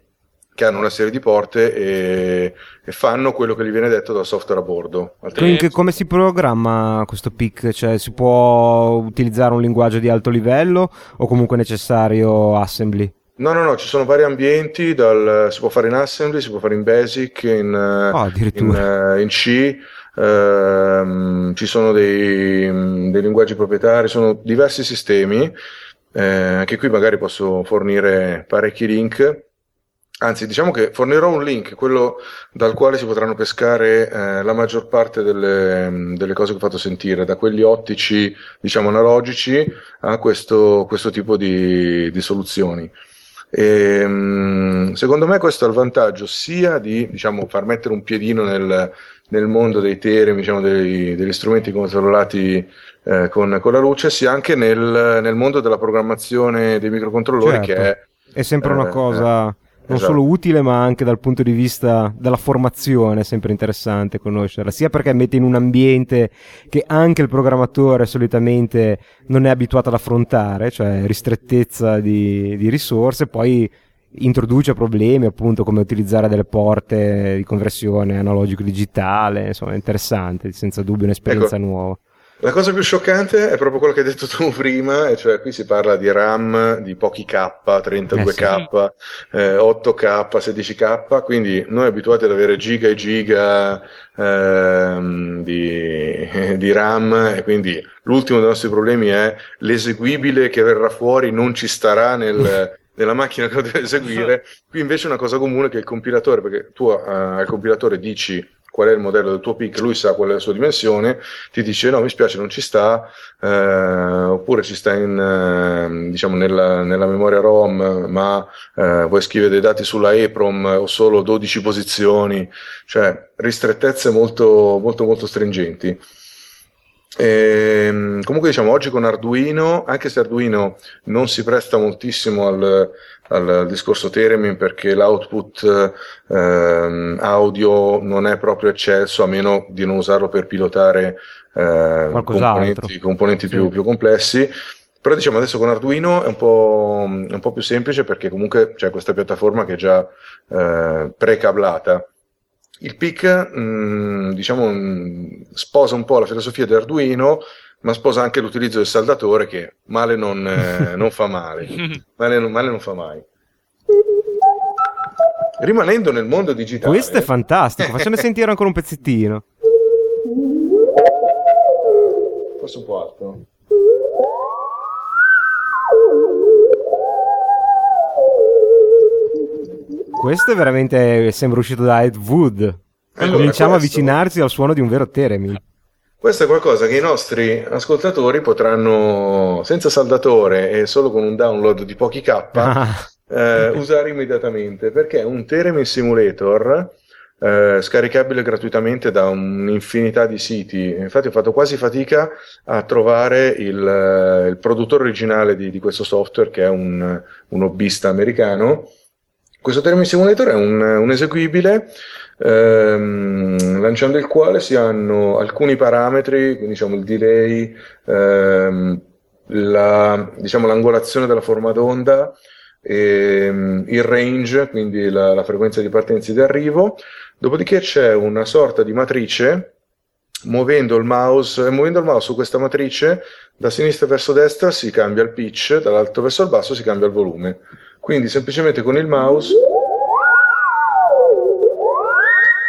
che hanno una serie di porte e, e fanno quello che gli viene detto dal software a bordo. Quindi che- come si programma questo PIC? Cioè si può utilizzare un linguaggio di alto livello o comunque è necessario assembly? No, no, no, ci sono vari ambienti, dal- si può fare in Assembly, si può fare in Basic, in, addirittura. in, eh, in C, ehm, ci sono dei, dei linguaggi proprietari, sono diversi sistemi, eh, anche qui magari posso fornire parecchi link. Anzi, diciamo che fornirò un link, quello dal quale si potranno pescare eh, la maggior parte delle, delle cose che ho fatto sentire, da quelli ottici, diciamo analogici, a questo, questo tipo di, di soluzioni. E, mh, secondo me questo ha il vantaggio sia di diciamo, far mettere un piedino nel, nel mondo dei teremi, diciamo, dei- degli strumenti controllati eh, con, con la luce, sia anche nel, nel mondo della programmazione dei microcontrollori, Certo. che è È sempre una Eh, cosa non esatto. solo utile ma anche dal punto di vista della formazione è sempre interessante conoscerla, sia perché mette in un ambiente che anche il programmatore solitamente non è abituato ad affrontare, cioè ristrettezza di, di risorse, poi introduce problemi appunto come utilizzare delle porte di conversione analogico-digitale, insomma è interessante, senza dubbio un'esperienza Ecco. nuova. La cosa più scioccante è proprio quello che hai detto tu prima, e cioè qui si parla di RAM di pochi K, 32K, eh, 8K, 16K, quindi noi abituati ad avere giga e giga ehm, di, di RAM e quindi l'ultimo dei nostri problemi è l'eseguibile che verrà fuori non ci starà nel- nella macchina che lo deve eseguire. Qui invece è una cosa comune che il compilatore, perché tu eh, al compilatore dici qual è il modello del tuo PIC, lui sa qual è la sua dimensione, ti dice no, mi spiace, non ci sta, eh, oppure ci sta in, eh, diciamo nella, nella memoria ROM, ma eh, vuoi scrivere dei dati sulla EPROM o solo 12 posizioni, cioè ristrettezze molto, molto, molto stringenti. Ehm, comunque diciamo oggi con Arduino, anche se Arduino non si presta moltissimo al, al discorso Theremin perché l'output ehm, audio non è proprio eccelso a meno di non usarlo per pilotare eh, componenti, componenti Sì. più, più complessi. Però diciamo adesso con Arduino è un po', un po' più semplice perché comunque c'è questa piattaforma che è già eh, precablata. Il PIC, mh, diciamo, mh, sposa un po' la filosofia di Arduino, ma sposa anche l'utilizzo del saldatore che male non, eh, non fa male. Male, non- male non fa mai. Rimanendo nel mondo digitale. Questo è fantastico, facciamo sentire ancora un pezzettino. Forse un po' alto. Questo è veramente sembra uscito da Ed Wood. Allora, Cominciamo a questo- avvicinarsi al suono di un vero Theremin. Questo è qualcosa che i nostri ascoltatori potranno, senza saldatore e solo con un download di pochi K, Ah, eh, usare immediatamente perché è un Theremin Simulator eh, scaricabile gratuitamente da un'infinità di siti. Infatti, ho fatto quasi fatica a trovare il, eh, il produttore originale di, di questo software, che è un, un hobbista americano. Questo Theremin Simulator è un, un eseguibile ehm, lanciando il quale si hanno alcuni parametri, quindi diciamo il delay, ehm, la- diciamo, l'angolazione della forma d'onda, ehm, il range, quindi la, la frequenza di partenza e di arrivo. Dopodiché c'è una sorta di matrice. Muovendo il mouse, muovendo il mouse su questa matrice da sinistra verso destra si cambia il pitch, dall'alto verso il basso si cambia il volume. Quindi semplicemente con il mouse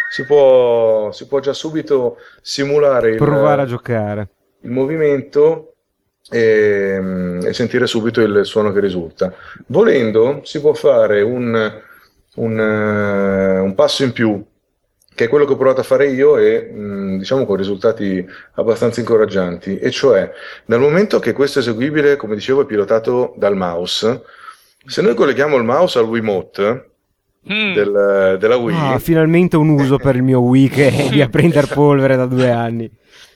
si può, si può già subito simulare il, provare a giocare. il movimento e, e sentire subito il suono che risulta. Volendo, si può fare un, un, eh, un passo in più, che è quello che ho provato a fare io e mh, diciamo con risultati abbastanza incoraggianti, e cioè dal momento che questo eseguibile, come dicevo, è pilotato dal mouse, se noi colleghiamo il mouse al Wiimote Mm. del- della Wii, Ah, finalmente un uso per il mio Wii che è lì a prendere polvere da due anni.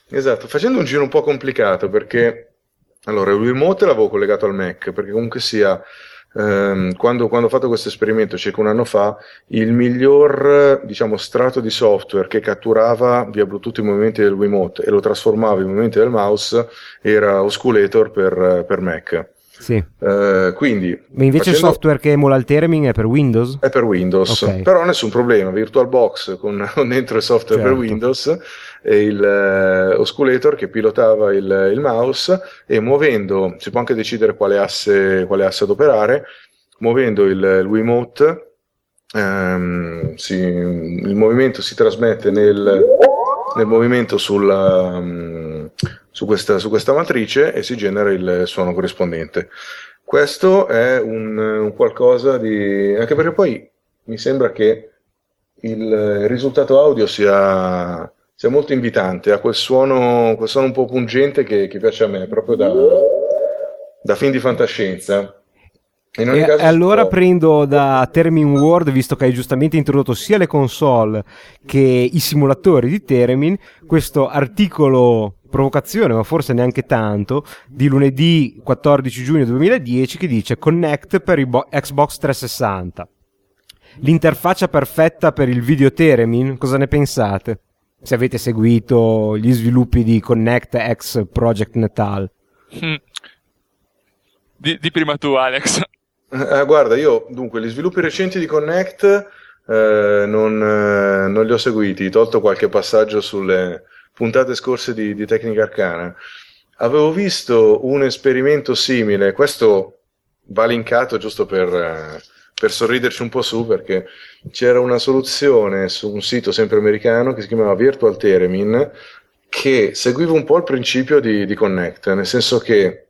Esatto, facendo un giro un po' complicato perché Allora, il remote l'avevo collegato al Mac perché comunque sia ehm, quando, quando, ho fatto questo esperimento circa un anno fa, il miglior diciamo, strato di software che catturava via Bluetooth i movimenti del Wiimote e lo trasformava in movimenti del mouse era Osculator per, per Mac. Sì. Uh, quindi, Ma invece facendo... il software che emula il Theremin è per Windows? È per Windows, okay. però nessun problema. VirtualBox con, con dentro il software certo. per Windows e il uh, Osculator che pilotava il, il, mouse e muovendo, si può anche decidere quale asse, quale asse adoperare, muovendo il, il Wiimote, um, si, il movimento si trasmette nel, nel movimento sulla... Um, su questa, su questa matrice e si genera il suono corrispondente. Questo è un, un qualcosa di... anche perché poi mi sembra che il risultato audio sia, sia molto invitante, ha quel suono, quel suono un po' pungente che, che piace a me, proprio da, da film di fantascienza. E, e allora prendo da Termin World, visto che hai giustamente introdotto sia le console che i simulatori di Termin, questo articolo provocazione, ma forse neanche tanto, di lunedì 14 giugno 2010 che dice Connect per il bo- Xbox 360. L'interfaccia perfetta per il video Teremin, cosa ne pensate? Se avete seguito gli sviluppi di Connect X Project Natal. Hmm. Di, di, prima tu, Alex. Eh, guarda, io dunque gli sviluppi recenti di Connect eh, non, eh, non, li ho seguiti, tolto qualche passaggio sulle, puntate scorse di, di Tecnica Arcana, avevo visto un esperimento simile, questo va linkato giusto per, eh, per sorriderci un po' su perché c'era una soluzione su un sito sempre americano che si chiamava Virtual Theremin che seguiva un po' il principio di, di Connect, nel senso che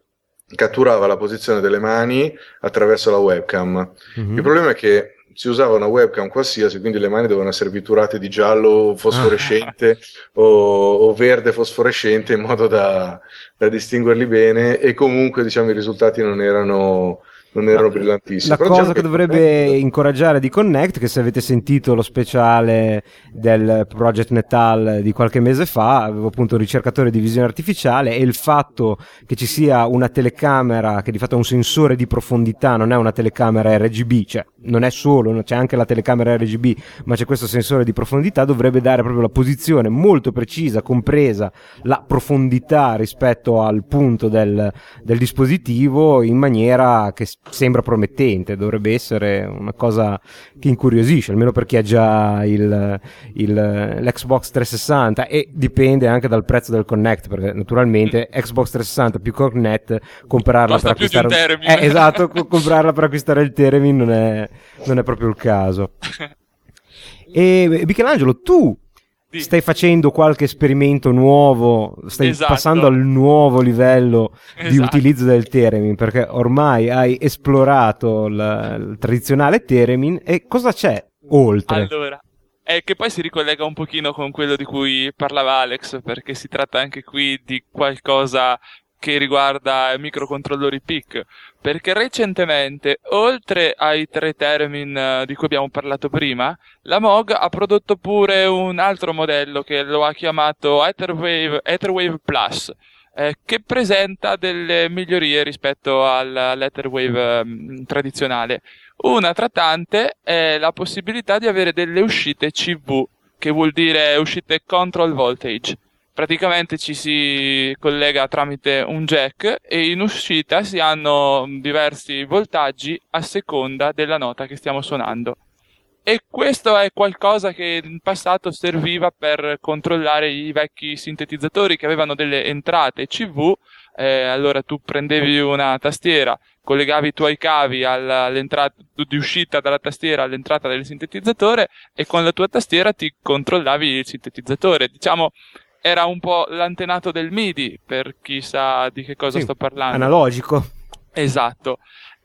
catturava la posizione delle mani attraverso la webcam. Mm-hmm. Il problema è che si usava una webcam qualsiasi, quindi le mani dovevano essere pitturate di giallo fosforescente ah. o, o, verde fosforescente in modo da, da, distinguerli bene e comunque diciamo i risultati non erano non erano brillantissimi. La cosa diciamo che, che dovrebbe Connect... incoraggiare di Connect, che se avete sentito lo speciale del Project Natal di qualche mese fa, avevo appunto un ricercatore di visione artificiale e il fatto che ci sia una telecamera che di fatto è un sensore di profondità, non è una telecamera RGB, cioè non è solo, c'è anche la telecamera RGB, ma c'è questo sensore di profondità, dovrebbe dare proprio la posizione molto precisa, compresa la profondità rispetto al punto del, del dispositivo in maniera che sembra promettente, dovrebbe essere una cosa che incuriosisce, almeno per chi ha già il, il, l'Xbox 360 e dipende anche dal prezzo del Connect, perché naturalmente Xbox 360 più Connect, comprarla Costa per acquistare... Eh, esatto, comprarla per acquistare il Teremin non è, non è proprio il caso. E Michelangelo, tu. Stai facendo qualche esperimento nuovo, stai esatto. passando al nuovo livello esatto. di utilizzo del Teremin, perché ormai hai esplorato la, il tradizionale Teremin e cosa c'è oltre? Allora, è che poi si ricollega un pochino con quello di cui parlava Alex, perché si tratta anche qui di qualcosa che riguarda microcontrollori PIC, perché recentemente, oltre ai tre termin eh, di cui abbiamo parlato prima, la MOG ha prodotto pure un altro modello che lo ha chiamato Etherwave, Etherwave Plus, eh, che presenta delle migliorie rispetto all'Etherwave eh, tradizionale. Una tra tante è la possibilità di avere delle uscite CV, che vuol dire uscite control voltage praticamente ci si collega tramite un jack e in uscita si hanno diversi voltaggi a seconda della nota che stiamo suonando. E questo è qualcosa che in passato serviva per controllare i vecchi sintetizzatori che avevano delle entrate CV. Eh, allora tu prendevi una tastiera, collegavi i tuoi cavi all'entrata di uscita dalla tastiera all'entrata del sintetizzatore e con la tua tastiera ti controllavi il sintetizzatore. Diciamo, era un po' l'antenato del MIDI, per chi sa di che cosa sì, sto parlando. Analogico. Esatto.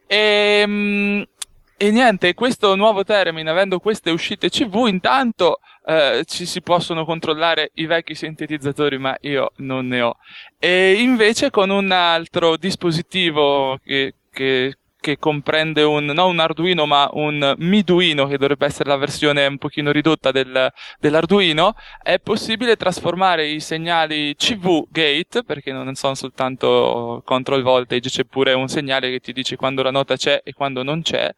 E, ehm, e niente, questo nuovo termine, avendo queste uscite CV, intanto eh, ci si possono controllare i vecchi sintetizzatori, ma io non ne ho. E invece con un altro dispositivo che, che che comprende un, non un Arduino ma un Miduino che dovrebbe essere la versione un pochino ridotta del, dell'Arduino, è possibile trasformare i segnali CV gate, perché non sono soltanto control voltage, c'è pure un segnale che ti dice quando la nota c'è e quando non c'è,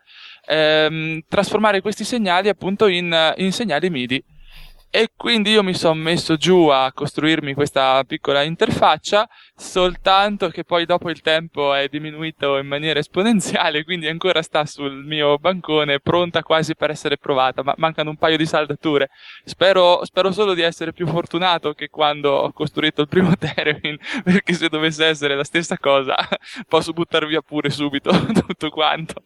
ehm, trasformare questi segnali appunto in, in segnali MIDI. E quindi io mi sono messo giù a costruirmi questa piccola interfaccia, soltanto che poi dopo il tempo è diminuito in maniera esponenziale, quindi ancora sta sul mio bancone, pronta quasi per essere provata, ma mancano un paio di saldature. Spero, spero solo di essere più fortunato che quando ho costruito il primo Theremin, perché se dovesse essere la stessa cosa, posso buttar via pure subito tutto quanto.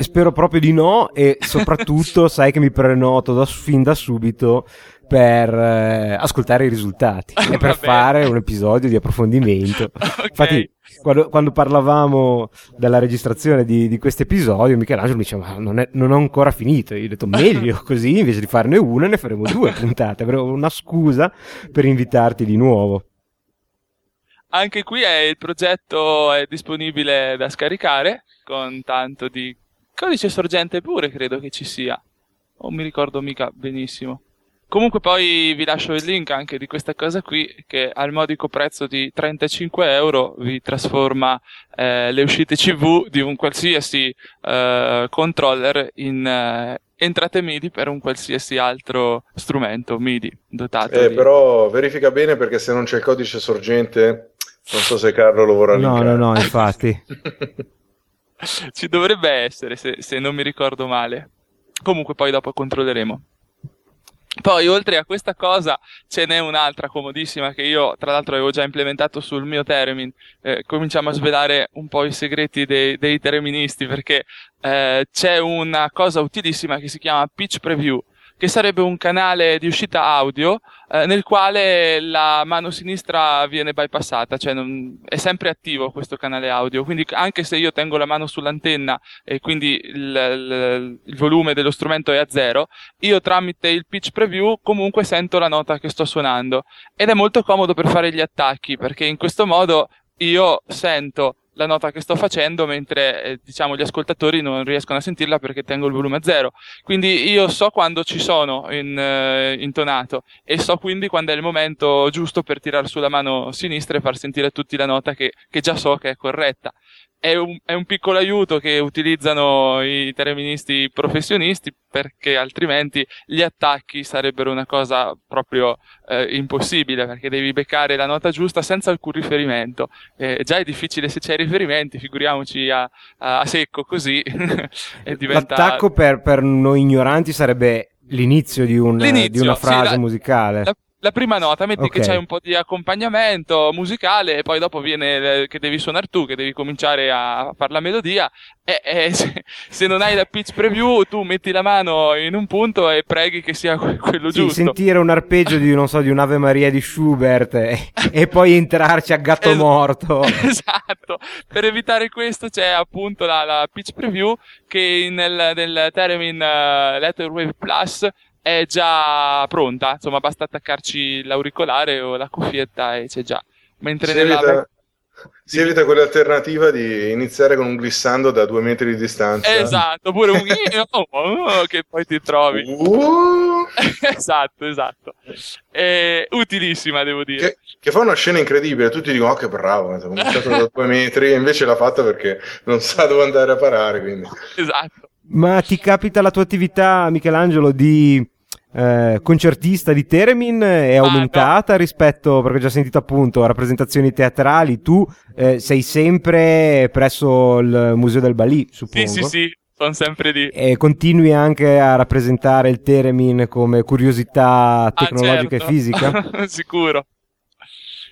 Spero proprio di no e soprattutto sai che mi prenoto da, fin da subito per eh, ascoltare i risultati e per fare un episodio di approfondimento. Okay. Infatti, quando, quando, parlavamo della registrazione di, di questo episodio, Michelangelo mi diceva: Ma non, è, non ho ancora finito. Io ho detto: Meglio così, invece di farne una, ne faremo due puntate. Avremo una scusa per invitarti di nuovo. Anche qui è, il progetto è disponibile da scaricare con tanto di Codice sorgente pure credo che ci sia. Non mi ricordo mica benissimo. Comunque poi vi lascio il link anche di questa cosa qui che al modico prezzo di 35 euro vi trasforma eh, le uscite CV di un qualsiasi eh, controller in eh, entrate MIDI per un qualsiasi altro strumento MIDI dotato. Eh, di... Però verifica bene perché se non c'è il codice sorgente non so se Carlo lo vorrà No, linkare. no, no, infatti. Ci dovrebbe essere, se, se non mi ricordo male. Comunque poi dopo controlleremo. Poi, oltre a questa cosa, ce n'è un'altra comodissima che io, tra l'altro, avevo già implementato sul mio Termin. Eh, cominciamo a svelare un po' i segreti dei, dei terministi, perché eh, c'è una cosa utilissima che si chiama Pitch Preview, che sarebbe un canale di uscita audio eh, nel quale la mano sinistra viene bypassata, cioè non, è sempre attivo questo canale audio, quindi anche se io tengo la mano sull'antenna e quindi il, il, il volume dello strumento è a zero, io tramite il pitch preview comunque sento la nota che sto suonando. Ed è molto comodo per fare gli attacchi perché in questo modo io sento la nota che sto facendo, mentre eh, diciamo gli ascoltatori non riescono a sentirla perché tengo il volume a zero. Quindi io so quando ci sono in, eh, intonato e so quindi quando è il momento giusto per tirare sulla mano sinistra e far sentire a tutti la nota che, che già so che è corretta è un, è un, piccolo aiuto che utilizzano i terministi professionisti perché altrimenti gli attacchi sarebbero una cosa proprio eh, impossibile perché devi beccare la nota giusta senza alcun riferimento. Eh, già è difficile se c'è riferimenti, figuriamoci a, a, a secco così. diventa... L'attacco per, per, noi ignoranti sarebbe l'inizio di, un, l'inizio, di una frase sì, la, musicale. La, la prima nota, metti Ok. che c'hai un po' di accompagnamento musicale e poi dopo viene eh, che devi suonare tu, che devi cominciare a fare la melodia e, e se, se non hai la pitch preview tu metti la mano in un punto e preghi che sia que- quello Sì, giusto. sentire un arpeggio di, non so, di un'Ave Maria di Schubert e, e poi entrarci a gatto Es- morto. esatto, per evitare questo c'è appunto la, la pitch preview che nel, nel Theremin uh, Letterwave Plus è già pronta, insomma basta attaccarci l'auricolare o la cuffietta e c'è già. Mentre Si nella evita, si evita quell'alternativa di iniziare con un glissando da due metri di distanza. Esatto, pure un oh, che poi ti trovi. Uh, esatto, esatto. È utilissima, devo dire. che, che fa una scena incredibile, tutti dicono: Oh, che bravo! Ha cominciato da due metri, e invece l'ha fatta perché non sa dove andare a parare. Quindi. Esatto. Ma ti capita la tua attività, Michelangelo, di eh, concertista di Teremin è Ah, aumentata rispetto, perché ho già sentito appunto rappresentazioni teatrali, tu eh, sei sempre presso il Museo del Balì, suppongo. Sì, sì, sì, sono sempre lì. E continui anche a rappresentare il Teremin come curiosità tecnologica Ah, certo. e fisica? Sicuro.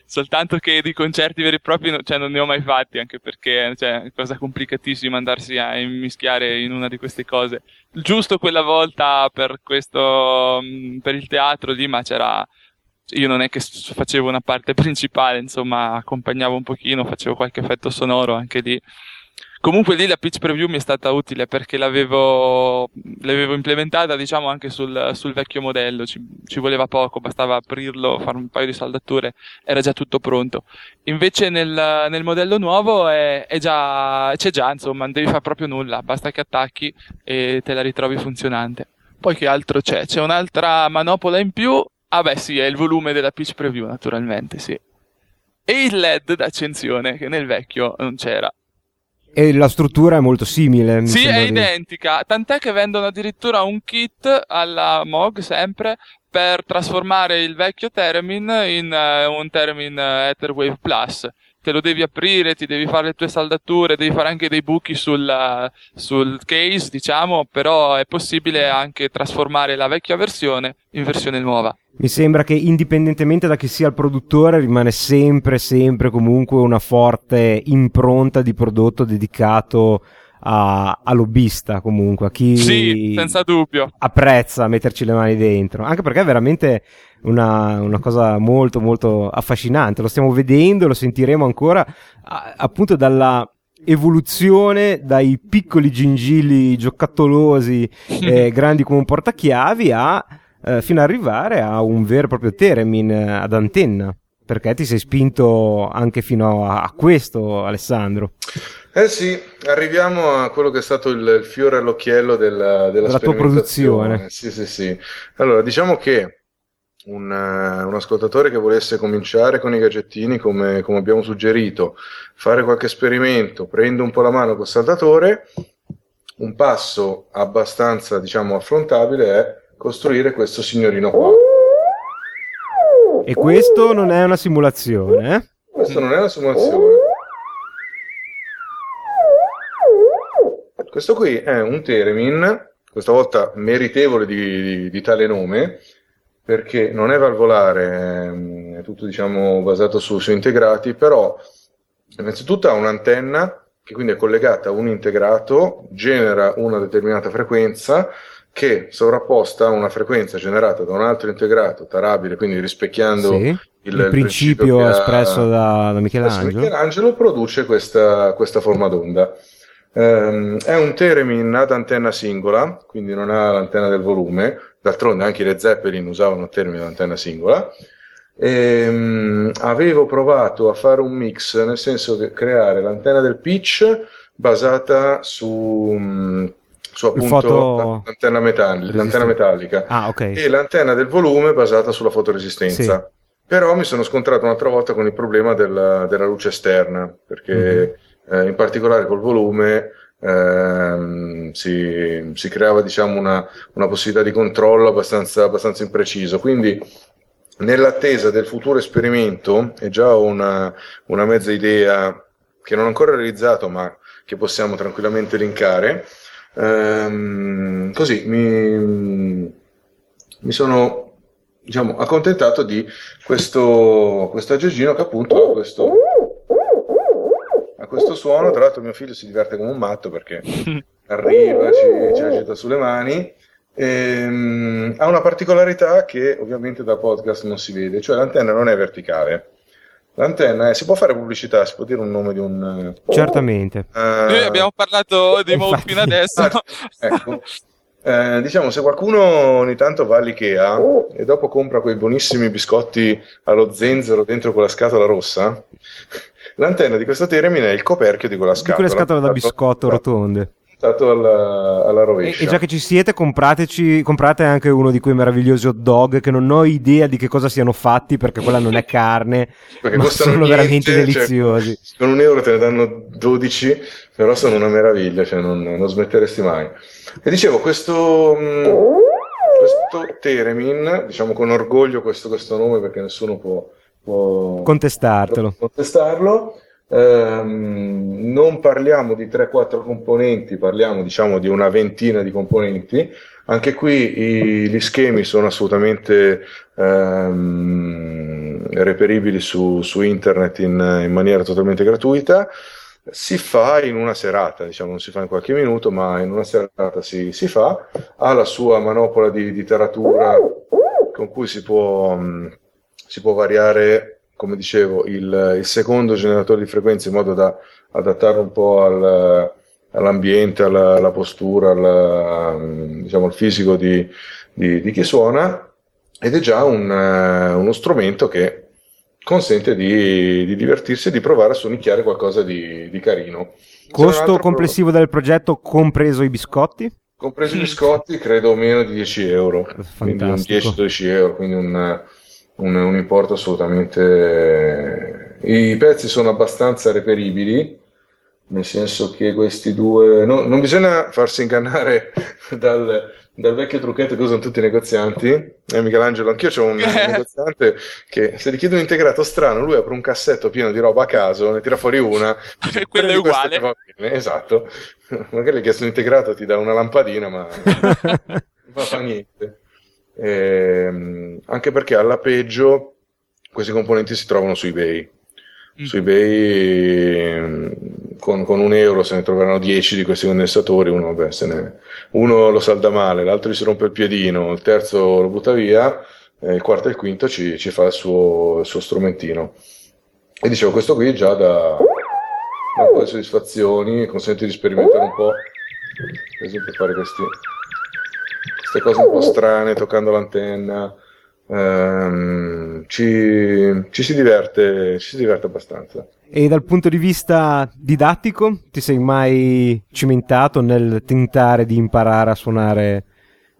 Soltanto che di concerti veri e propri no- cioè, non ne ho mai fatti, anche perché cioè, è cosa complicatissima andarsi a immischiare in una di queste cose. Giusto quella volta per questo, mh, per il teatro lì, ma c'era, io non è che facevo una parte principale, insomma, accompagnavo un pochino, facevo qualche effetto sonoro anche lì. Comunque lì la pitch preview mi è stata utile perché l'avevo, l'avevo implementata diciamo anche sul, sul vecchio modello, ci, ci, voleva poco, bastava aprirlo, fare un paio di saldature, era già tutto pronto. Invece nel, nel modello nuovo è, è già, c'è già, insomma, non devi fare proprio nulla, basta che attacchi e te la ritrovi funzionante. Poi che altro c'è? C'è un'altra manopola in più, ah beh sì, è il volume della pitch preview naturalmente, sì. E il LED d'accensione che nel vecchio non c'era. E la struttura è molto simile. Sì, è identica. Tant'è che vendono addirittura un kit alla MOG sempre per trasformare il vecchio Theremin in uh, un Theremin uh, Etherwave Plus. Te lo devi aprire, ti devi fare le tue saldature, devi fare anche dei buchi sul, uh, sul case, diciamo, però è possibile anche trasformare la vecchia versione in versione nuova. Mi sembra che indipendentemente da chi sia il produttore rimane sempre, sempre comunque una forte impronta di prodotto dedicato a lobbista comunque, a chi sì, senza dubbio. apprezza metterci le mani dentro, anche perché è veramente una, una cosa molto molto affascinante, lo stiamo vedendo, lo sentiremo ancora a, appunto dalla evoluzione dai piccoli gingilli giocattolosi eh, grandi come un portachiavi a eh, fino ad arrivare a un vero e proprio Teremin eh, ad antenna. Perché ti sei spinto anche fino a, a questo, Alessandro. Eh sì, arriviamo a quello che è stato il, il fiore all'occhiello della, della, della tua produzione. Sì, sì, sì. Allora, diciamo che un, uh, un, ascoltatore che volesse cominciare con i gadgettini, come, come, abbiamo suggerito, fare qualche esperimento, prende un po' la mano col saldatore, un passo abbastanza, diciamo, affrontabile è costruire questo signorino qua. E questo non è una simulazione, eh? Questo non è una simulazione. Questo qui è un Teremin, questa volta meritevole di, di, di tale nome, perché non è valvolare, è tutto diciamo basato su, su integrati, però innanzitutto ha un'antenna che quindi è collegata a un integrato, genera una determinata frequenza, che sovrapposta a una frequenza generata da un altro integrato tarabile, quindi rispecchiando sì, il, il, principio, principio espresso da, da Michelangelo. Michelangelo produce questa, questa forma d'onda. Um, è un Teremin ad antenna singola, quindi non ha l'antenna del volume, d'altronde anche le Zeppelin usavano il termine antenna singola. E, um, avevo provato a fare un mix, nel senso che creare l'antenna del pitch basata su um, su appunto foto... l'antenna, metalli- l'antenna, metallica ah, okay. e l'antenna del volume basata sulla fotoresistenza. Sì. Però mi sono scontrato un'altra volta con il problema della, della luce esterna, perché mm-hmm. Eh, in particolare col volume ehm, si, si, creava diciamo, una, una, possibilità di controllo abbastanza, abbastanza impreciso. Quindi nell'attesa del futuro esperimento, e già una, una mezza idea che non ho ancora realizzato, ma che possiamo tranquillamente linkare, Ehm, così mi, mi sono diciamo, accontentato di questo, questo aggeggino che appunto ha questo, questo suono. Tra l'altro, mio figlio si diverte come un matto perché arriva, ci, ci agita sulle mani. Ehm, ha una particolarità che ovviamente da podcast non si vede, cioè l'antenna non è verticale. L'antenna, eh, si può fare pubblicità, si può dire un nome di un... Certamente. Uh, Noi abbiamo parlato di Mode fino adesso. Ah, ecco. Eh, diciamo, se qualcuno ogni tanto va all'Ikea e dopo compra quei buonissimi biscotti allo zenzero dentro quella scatola rossa, l'antenna di questo termine è il coperchio di quella scatola. Di quelle scatole da biscotto rotonde alla, alla rovescia. E, e, già che ci siete, comprateci, comprate anche uno di quei meravigliosi hot dog che non ho idea di che cosa siano fatti perché quella non è carne, perché ma sono niente, veramente cioè, deliziosi. Cioè, con un euro te ne danno 12, però sono una meraviglia, cioè non, non smetteresti mai. E dicevo, questo, mm, questo Teremin, diciamo con orgoglio questo, questo nome perché nessuno può, può contestartelo. contestarlo Ehm, non parliamo di 3-4 componenti, parliamo diciamo di una ventina di componenti. Anche qui i, gli schemi sono assolutamente ehm, reperibili su, su internet in, in, maniera totalmente gratuita. Si fa in una serata, diciamo, non si fa in qualche minuto, ma in una serata si, si fa. Ha la sua manopola di, di taratura con cui si può, si può variare come dicevo, il, il secondo generatore di frequenze in modo da adattarlo un po' al, all'ambiente, alla, alla postura, alla, diciamo, al fisico di, di, di, chi suona ed è già un, uno strumento che consente di, di, divertirsi e di provare a suonicchiare qualcosa di, di carino. Costo complessivo pro... del progetto compreso i biscotti? Compreso i biscotti, credo meno di 10 euro, Fantastico. quindi un 10-12 euro, quindi un, un, un importo assolutamente... I prezzi sono abbastanza reperibili, nel senso che questi due... No, non bisogna farsi ingannare dal, dal vecchio trucchetto che usano tutti i negozianti. Eh, Michelangelo, anch'io ho un negoziante che se gli chiede un integrato strano, lui apre un cassetto pieno di roba a caso, ne tira fuori una. E quello è uguale. Esatto. Magari gli chiesto un integrato, ti dà una lampadina, ma non fa niente. Eh, anche perché alla peggio questi componenti si trovano su eBay. Mm. Su eBay con, con, un euro se ne troveranno 10 di questi condensatori, uno, beh, ne, uno, lo salda male, l'altro gli si rompe il piedino, il terzo lo butta via, il quarto e il quinto ci, ci fa il suo, il suo, strumentino. E dicevo, questo qui già da un po' di soddisfazioni, consente di sperimentare un po', per esempio fare questi, queste cose un po' strane, toccando l'antenna. Um, ci, ci, si diverte, ci si diverte abbastanza. E dal punto di vista didattico, ti sei mai cimentato nel tentare di imparare a suonare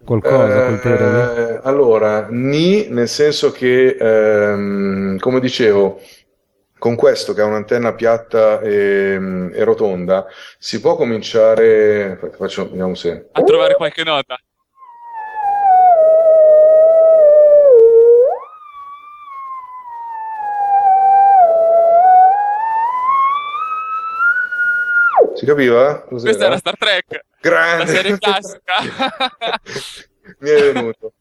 qualcosa eh, col Allora, ni nel senso che, ehm, come dicevo, con questo che ha un'antenna piatta e, e rotonda, si può cominciare. Faccio, vediamo se. A trovare qualche nota. Si capiva? Cos'era? Questa era Star Trek. Grande. La serie classica. mi è venuto.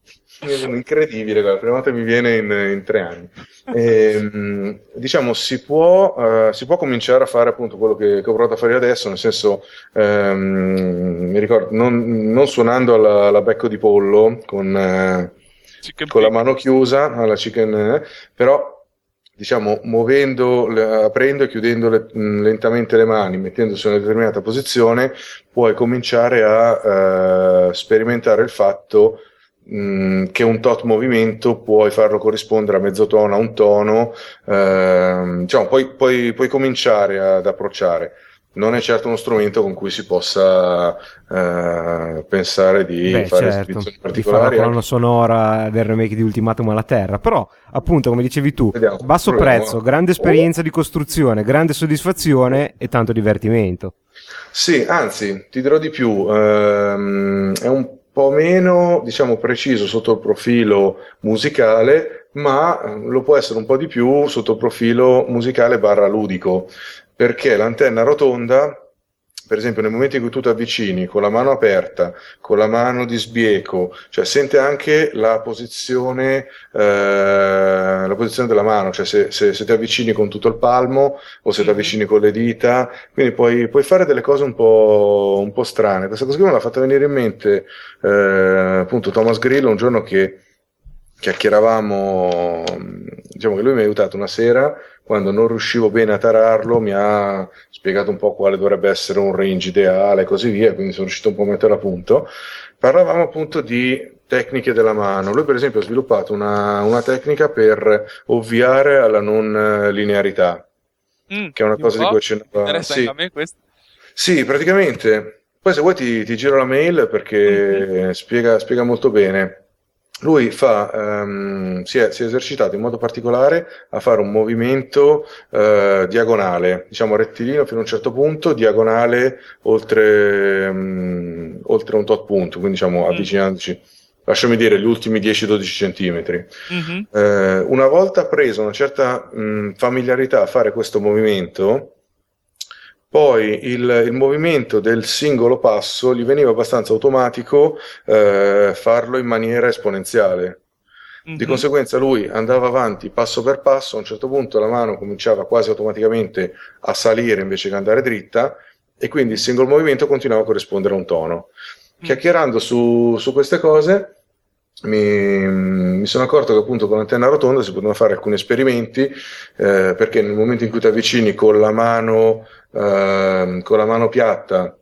Mi è venuto incredibile, la prima volta mi viene in, in tre anni. E, ehm, diciamo, si può, uh, si può, cominciare a fare appunto quello che, che, ho provato a fare adesso, nel senso, um, mi ricordo, non, non suonando alla, alla, becco di pollo con, uh, con la mano chiusa, alla chicken, eh, però diciamo, muovendo, aprendo e chiudendo le, lentamente le mani, mettendosi in una determinata posizione, puoi cominciare a uh, sperimentare il fatto mh, che un tot movimento puoi farlo corrispondere a mezzo tono, a un tono, uh, diciamo, puoi, puoi, puoi cominciare ad approcciare non è certo uno strumento con cui si possa eh, pensare di Beh, fare certo. Di fare la colonna sonora del remake di Ultimatum alla Terra, però appunto come dicevi tu, Vediamo, basso proviamo. prezzo, grande esperienza di costruzione, grande soddisfazione e tanto divertimento. Sì, anzi, ti dirò di più, ehm, è un po' meno, diciamo, preciso sotto il profilo musicale, ma lo può essere un po' di più sotto il profilo musicale barra ludico perché l'antenna rotonda per esempio nel momento in cui tu ti avvicini con la mano aperta, con la mano di sbieco, cioè sente anche la posizione, eh, la posizione della mano, cioè se, se, se, ti avvicini con tutto il palmo o se ti avvicini con le dita, quindi puoi, puoi fare delle cose un po', un po', strane. Questa cosa qui me l'ha fatta venire in mente eh, appunto Thomas Grillo un giorno che chiacchieravamo, diciamo che lui mi ha aiutato una sera quando non riuscivo bene a tararlo mi ha spiegato un po' quale dovrebbe essere un range ideale e così via, quindi sono riuscito un po' a mettere a punto. Parlavamo appunto di tecniche della mano. Lui per esempio ha sviluppato una, una tecnica per ovviare alla non linearità, mm, che è una cosa di cui accennava. Sì. Sì, praticamente. Poi se vuoi ti, ti giro la mail perché mm-hmm. spiega, spiega molto bene lui fa, um, si, è, si, è, esercitato in modo particolare a fare un movimento uh, diagonale, diciamo rettilineo fino a un certo punto, diagonale oltre, um, oltre un tot punto, quindi diciamo mm. avvicinandoci, lasciami dire, gli ultimi 10-12 centimetri. Mm-hmm. Uh, una volta preso una certa um, familiarità a fare questo movimento, poi il, il, movimento del singolo passo gli veniva abbastanza automatico eh, farlo in maniera esponenziale. Mm-hmm. Di mhm. conseguenza lui andava avanti passo per passo, a un certo punto la mano cominciava quasi automaticamente a salire invece che andare dritta e quindi il singolo movimento continuava a corrispondere a un tono. Mm. Chiacchierando su, su queste cose mi, mi, sono accorto che appunto con l'antenna rotonda si potevano fare alcuni esperimenti eh, perché nel momento in cui ti avvicini con la mano, eh, con la mano piatta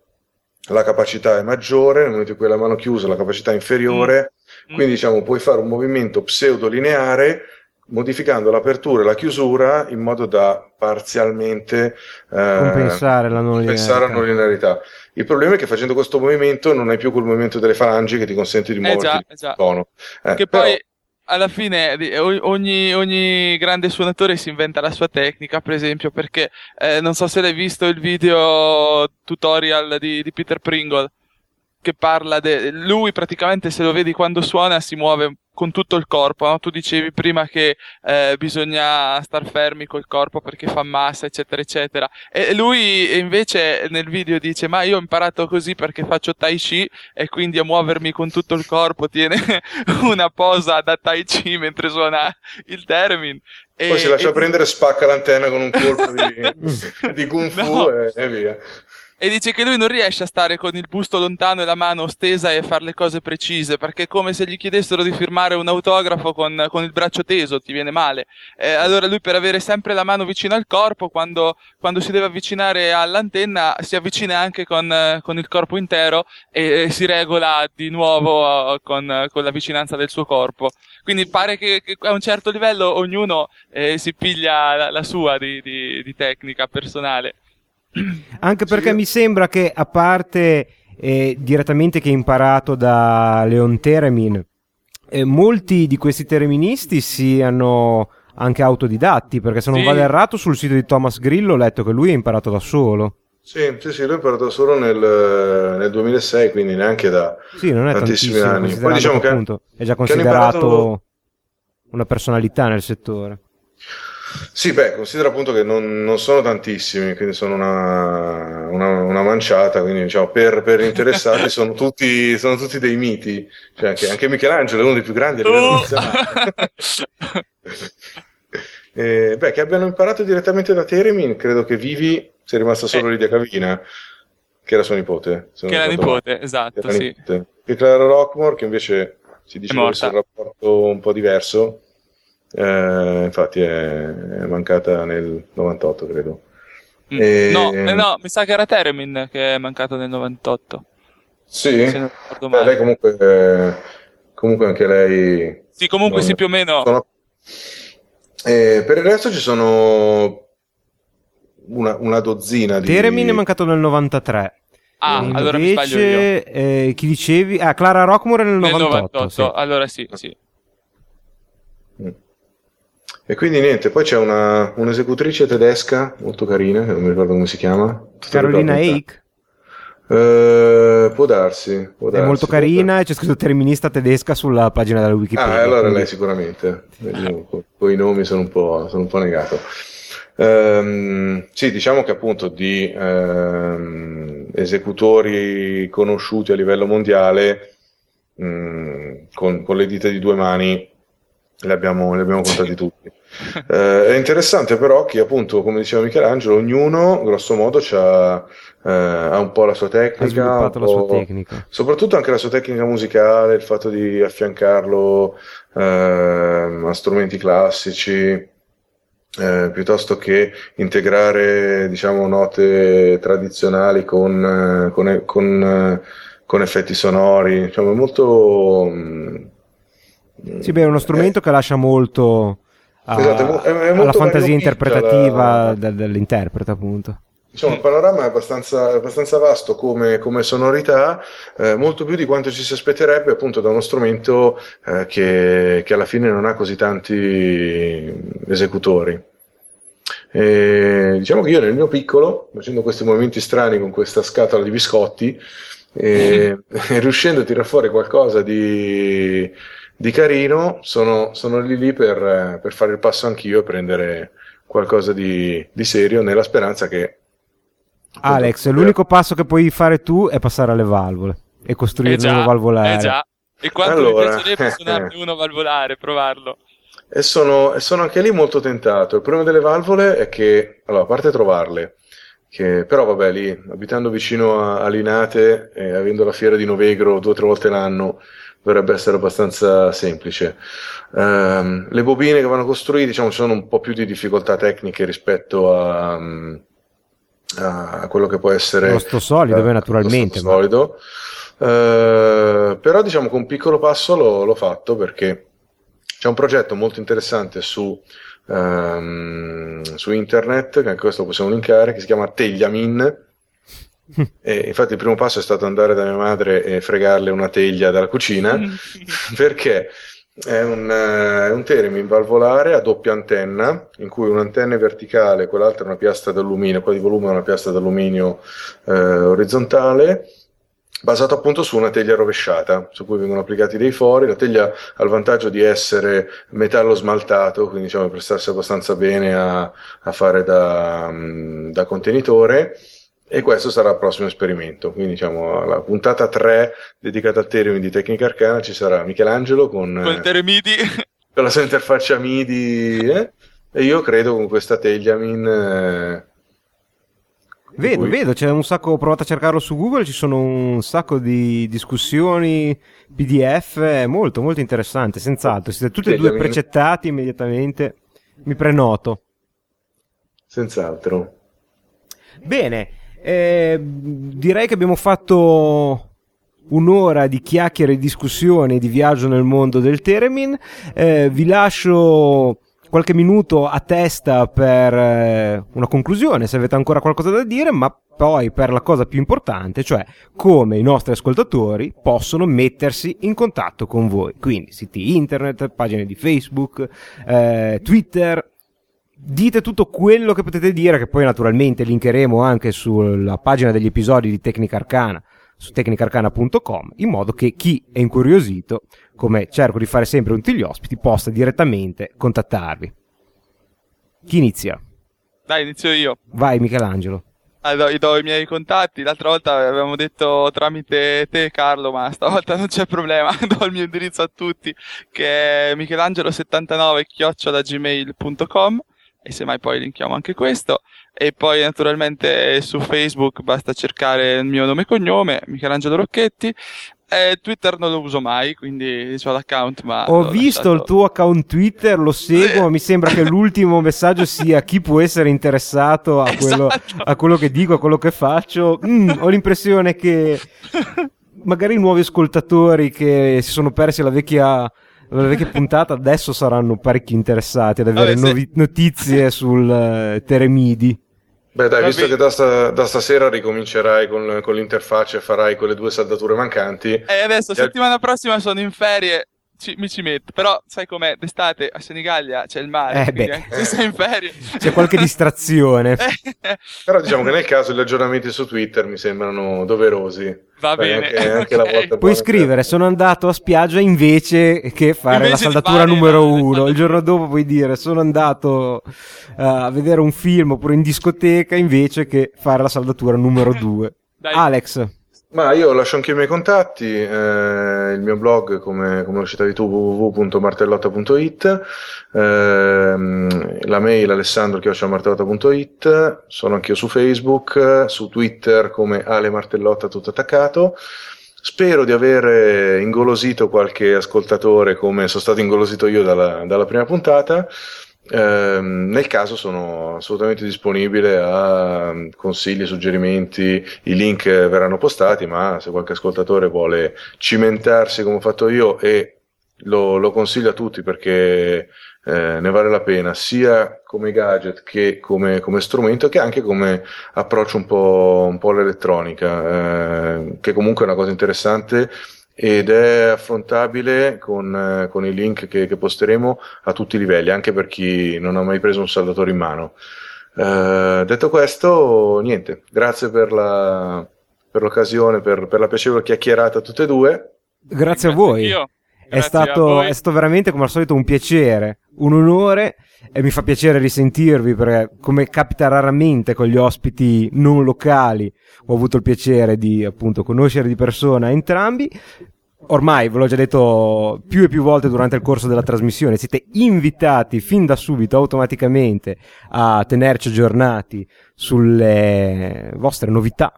la capacità è maggiore, nel momento in cui la mano chiusa la capacità è inferiore, mm. quindi diciamo puoi fare un movimento pseudolineare modificando l'apertura e la chiusura in modo da parzialmente eh, compensare la non compensare la non linearità. Il problema è che facendo questo movimento non hai più quel movimento delle falangi che ti consente di muoverti eh già, il già. tono. Eh, che però... poi alla fine ogni, ogni, grande suonatore si inventa la sua tecnica, per esempio, perché eh, non so se l'hai visto il video tutorial di, di Peter Pringle che parla de... lui praticamente se lo vedi quando suona si muove con tutto il corpo, no? tu dicevi prima che eh, bisogna star fermi col corpo perché fa massa, eccetera, eccetera. E lui invece nel video dice: Ma io ho imparato così perché faccio Tai Chi e quindi a muovermi con tutto il corpo tiene una posa da Tai Chi mentre suona il Termin. E, Poi si lascia e... prendere, spacca l'antenna con un colpo di, di Kung Fu no. e, e via. E dice che lui non riesce a stare con il busto lontano e la mano stesa e fare le cose precise, perché è come se gli chiedessero di firmare un autografo con, con il braccio teso, ti viene male. Eh, allora lui per avere sempre la mano vicino al corpo, quando, quando si deve avvicinare all'antenna, si avvicina anche con, con il corpo intero e, e, si regola di nuovo con, con, la vicinanza del suo corpo. Quindi pare che, che a un certo livello ognuno eh, si piglia la, la sua di, di, di tecnica personale. Anche perché sì. mi sembra che, a parte eh, direttamente che imparato da Leon Teremin, eh, molti di questi terministi siano anche autodidatti, perché se non sì. vado errato sul sito di Thomas Grillo ho letto che lui ha imparato da solo. Sì, sì, sì, lui ha imparato solo nel, nel 2006, quindi neanche da sì, non è tantissimi anni. Poi diciamo che, appunto, è già considerato imparato... una personalità nel settore. Sì, beh, considera appunto che non, non sono tantissimi, quindi sono una, una, una manciata, quindi diciamo per, per interessati sono, tutti, sono tutti dei miti, cioè anche, anche Michelangelo è uno dei più grandi a livello eh, beh, che abbiano imparato direttamente da Teremin, credo che Vivi sia rimasta solo eh. Lidia Cavina, che era sua nipote. Che era nipote, esatto, era sì. Nipote. E Clara Rockmore, che invece si dice che avesse un rapporto un po' diverso, eh, infatti è, è, mancata nel 98, credo. Mm. E... No, eh, no, mi sa che era Teremin che è mancato nel 98. Sì, eh, lei comunque, eh, comunque anche lei... Sì, comunque non... sì, più o meno. Sono... Eh, per il resto ci sono una, una dozzina di... Teremin è mancato nel 93. Ah, Invece, allora mi sbaglio io. Eh, chi dicevi? Ah, Clara Rockmore nel, nel 98. 98. Sì. Allora sì, sì. E quindi niente, poi c'è una, un'esecutrice tedesca molto carina, che non mi ricordo come si chiama. Carolina Eich? Uh, può darsi, può darsi. È molto carina e c'è scritto terminista tedesca sulla pagina della Wikipedia. Ah, allora quindi... lei sicuramente. Con i nomi sono un po', sono un po negato. Um, sì, diciamo che appunto di um, esecutori conosciuti a livello mondiale um, con, con le dita di due mani li abbiamo, li abbiamo contati tutti. Eh, è interessante però che appunto, come diceva Michelangelo, ognuno grosso modo ha, eh, ha un po' la sua tecnica, ha la sua tecnica, soprattutto anche la sua tecnica musicale, il fatto di affiancarlo eh, a strumenti classici. Eh, piuttosto che integrare diciamo note tradizionali con, con, con, con effetti sonori diciamo, è molto mh, mm, sì, beh, è uno strumento eh. che lascia molto a, esatto, è, è alla fantasia interpretativa la... del, dell'interprete, appunto. Diciamo, il panorama è abbastanza, abbastanza vasto come, come sonorità, eh, molto più di quanto ci si aspetterebbe appunto da uno strumento eh, che, che, alla fine non ha così tanti esecutori. E, diciamo che io nel mio piccolo, facendo questi movimenti strani con questa scatola di biscotti, e, e riuscendo a tirare fuori qualcosa di, di carino, sono, sono lì lì per, per, fare il passo anch'io e prendere qualcosa di, di serio nella speranza che... Alex, l'unico passo che puoi fare tu è passare alle valvole e costruire eh un valvolare. Eh già, e quanto allora, mi piacerebbe suonarne uno valvolare, provarlo. E sono, e sono, anche lì molto tentato. Il problema delle valvole è che, allora, a parte trovarle, che, però vabbè lì, abitando vicino a, a Linate e avendo la fiera di Novegro due o tre volte l'anno, dovrebbe essere abbastanza semplice. Ehm, le bobine che vanno costruite, diciamo, ci sono un po' più di difficoltà tecniche rispetto a, a quello che può essere Lo sto solido, eh, beh, naturalmente, lo ma- solido. Eh, però diciamo che un piccolo passo l'ho, l'ho fatto perché c'è un progetto molto interessante su, ehm, su internet, che anche questo lo possiamo linkare, che si chiama Tegliamin. E infatti il primo passo è stato andare da mia madre e fregarle una teglia dalla cucina perché è un, eh, è un Theremin valvolare a doppia antenna in cui un'antenna è verticale, quell'altra è una piastra d'alluminio, quella di volume è una piastra d'alluminio eh, orizzontale basato appunto su una teglia rovesciata su cui vengono applicati dei fori. La teglia ha il vantaggio di essere metallo smaltato, quindi diciamo prestarsi abbastanza bene a, a fare da, mm, da contenitore. E questo sarà il prossimo esperimento. Quindi, diciamo, alla puntata 3 dedicata a Theremin di Tecnica Arcana ci sarà Michelangelo con, eh, Teremidi. con la sua interfaccia MIDI eh, e io credo con questa Tegliamin. eh, Vedo, cui- vedo, c'è un sacco, ho provato a cercarlo su Google, ci sono un sacco di discussioni, PDF, è molto, molto interessante, senz'altro. Siete tutti e due precettati immediatamente, mi prenoto. Senz'altro. Bene, eh, direi che abbiamo fatto un'ora di chiacchiere e discussioni di viaggio nel mondo del Teremin. Eh, vi lascio qualche minuto a testa per eh, una conclusione, se avete ancora qualcosa da dire, ma poi per la cosa più importante, cioè come i nostri ascoltatori possono mettersi in contatto con voi. Quindi siti internet, pagine di Facebook, eh, Twitter, dite tutto quello che potete dire, che poi naturalmente linkeremo anche sulla pagina degli episodi di Tecnica Arcana su tecnicarcana.com in modo che chi è incuriosito, come cerco di fare sempre tutti gli ospiti, possa direttamente contattarvi. Chi inizia? Dai, inizio io. Vai Michelangelo. Allora, io do i miei contatti. L'altra volta avevamo detto tramite te, Carlo, ma stavolta non c'è problema. do il mio indirizzo a tutti, che è michelangelo79-gmail.com e semmai poi linkiamo anche questo. E poi naturalmente su Facebook basta cercare il mio nome e cognome, Michelangelo Rocchetti. E Twitter non lo uso mai, quindi ho l'account, ma... Ho visto lasciato- il tuo account Twitter, lo seguo, mi sembra che l'ultimo messaggio sia chi può essere interessato a quello, Esatto. a quello che dico, a quello che faccio. Mm, ho l'impressione che magari i nuovi ascoltatori che si sono persi la vecchia, la vecchia puntata adesso saranno parecchio interessati ad avere Vabbè, se- novi- notizie sul eh, Teremidi. Beh, dai, visto che da, sta- da stasera ricomincerai con, con l'interfaccia e farai quelle due saldature mancanti, E adesso, Ti al- settimana prossima sono in ferie, ci- mi ci metto. Però, sai com'è? D'estate a Senigallia c'è il mare, Eh, quindi beh. anche se sei in ferie... C'è qualche distrazione. Però diciamo che nel caso gli aggiornamenti su Twitter mi sembrano doverosi. Va Sai, bene, Anche, anche la ok. volta Puoi scrivere, per- sono andato a spiaggia invece che fare Invece la saldatura fare numero uno. Il giorno dopo puoi dire, sono andato eh, a vedere un film oppure in discoteca invece che fare la saldatura numero due. Dai. Alex, Ma io lascio anche i miei contatti, eh, il mio blog, come, come lo citavi tu, www.martellotta.it, ehm, la mail alessandro.martellotta.it, sono anch'io su Facebook, su Twitter come Ale Martellotta tutto attaccato. Spero di aver ingolosito qualche ascoltatore come sono stato ingolosito io dalla, dalla prima puntata. Ehm, nel caso sono assolutamente disponibile a mm, consigli, suggerimenti, i link verranno postati, ma se qualche ascoltatore vuole cimentarsi come ho fatto io e lo, lo consiglio a tutti perché eh, ne vale la pena sia come gadget che come, come strumento che anche come approccio un po', un po' all'elettronica, eh, che comunque è una cosa interessante ed è affrontabile con, eh, con i link che, che posteremo a tutti i livelli, anche per chi non ha mai preso un saldatore in mano. Eh, detto questo, niente, grazie per, la, per l'occasione, per, per la piacevole chiacchierata a tutte e due. grazie a voi. È Grazie a stato, voi. è stato veramente come al solito un piacere, un onore e mi fa piacere risentirvi perché come capita raramente con gli ospiti non locali ho avuto il piacere di appunto conoscere di persona entrambi. Ormai ve l'ho già detto più e più volte durante il corso della trasmissione, siete invitati fin da subito automaticamente a tenerci aggiornati sulle vostre novità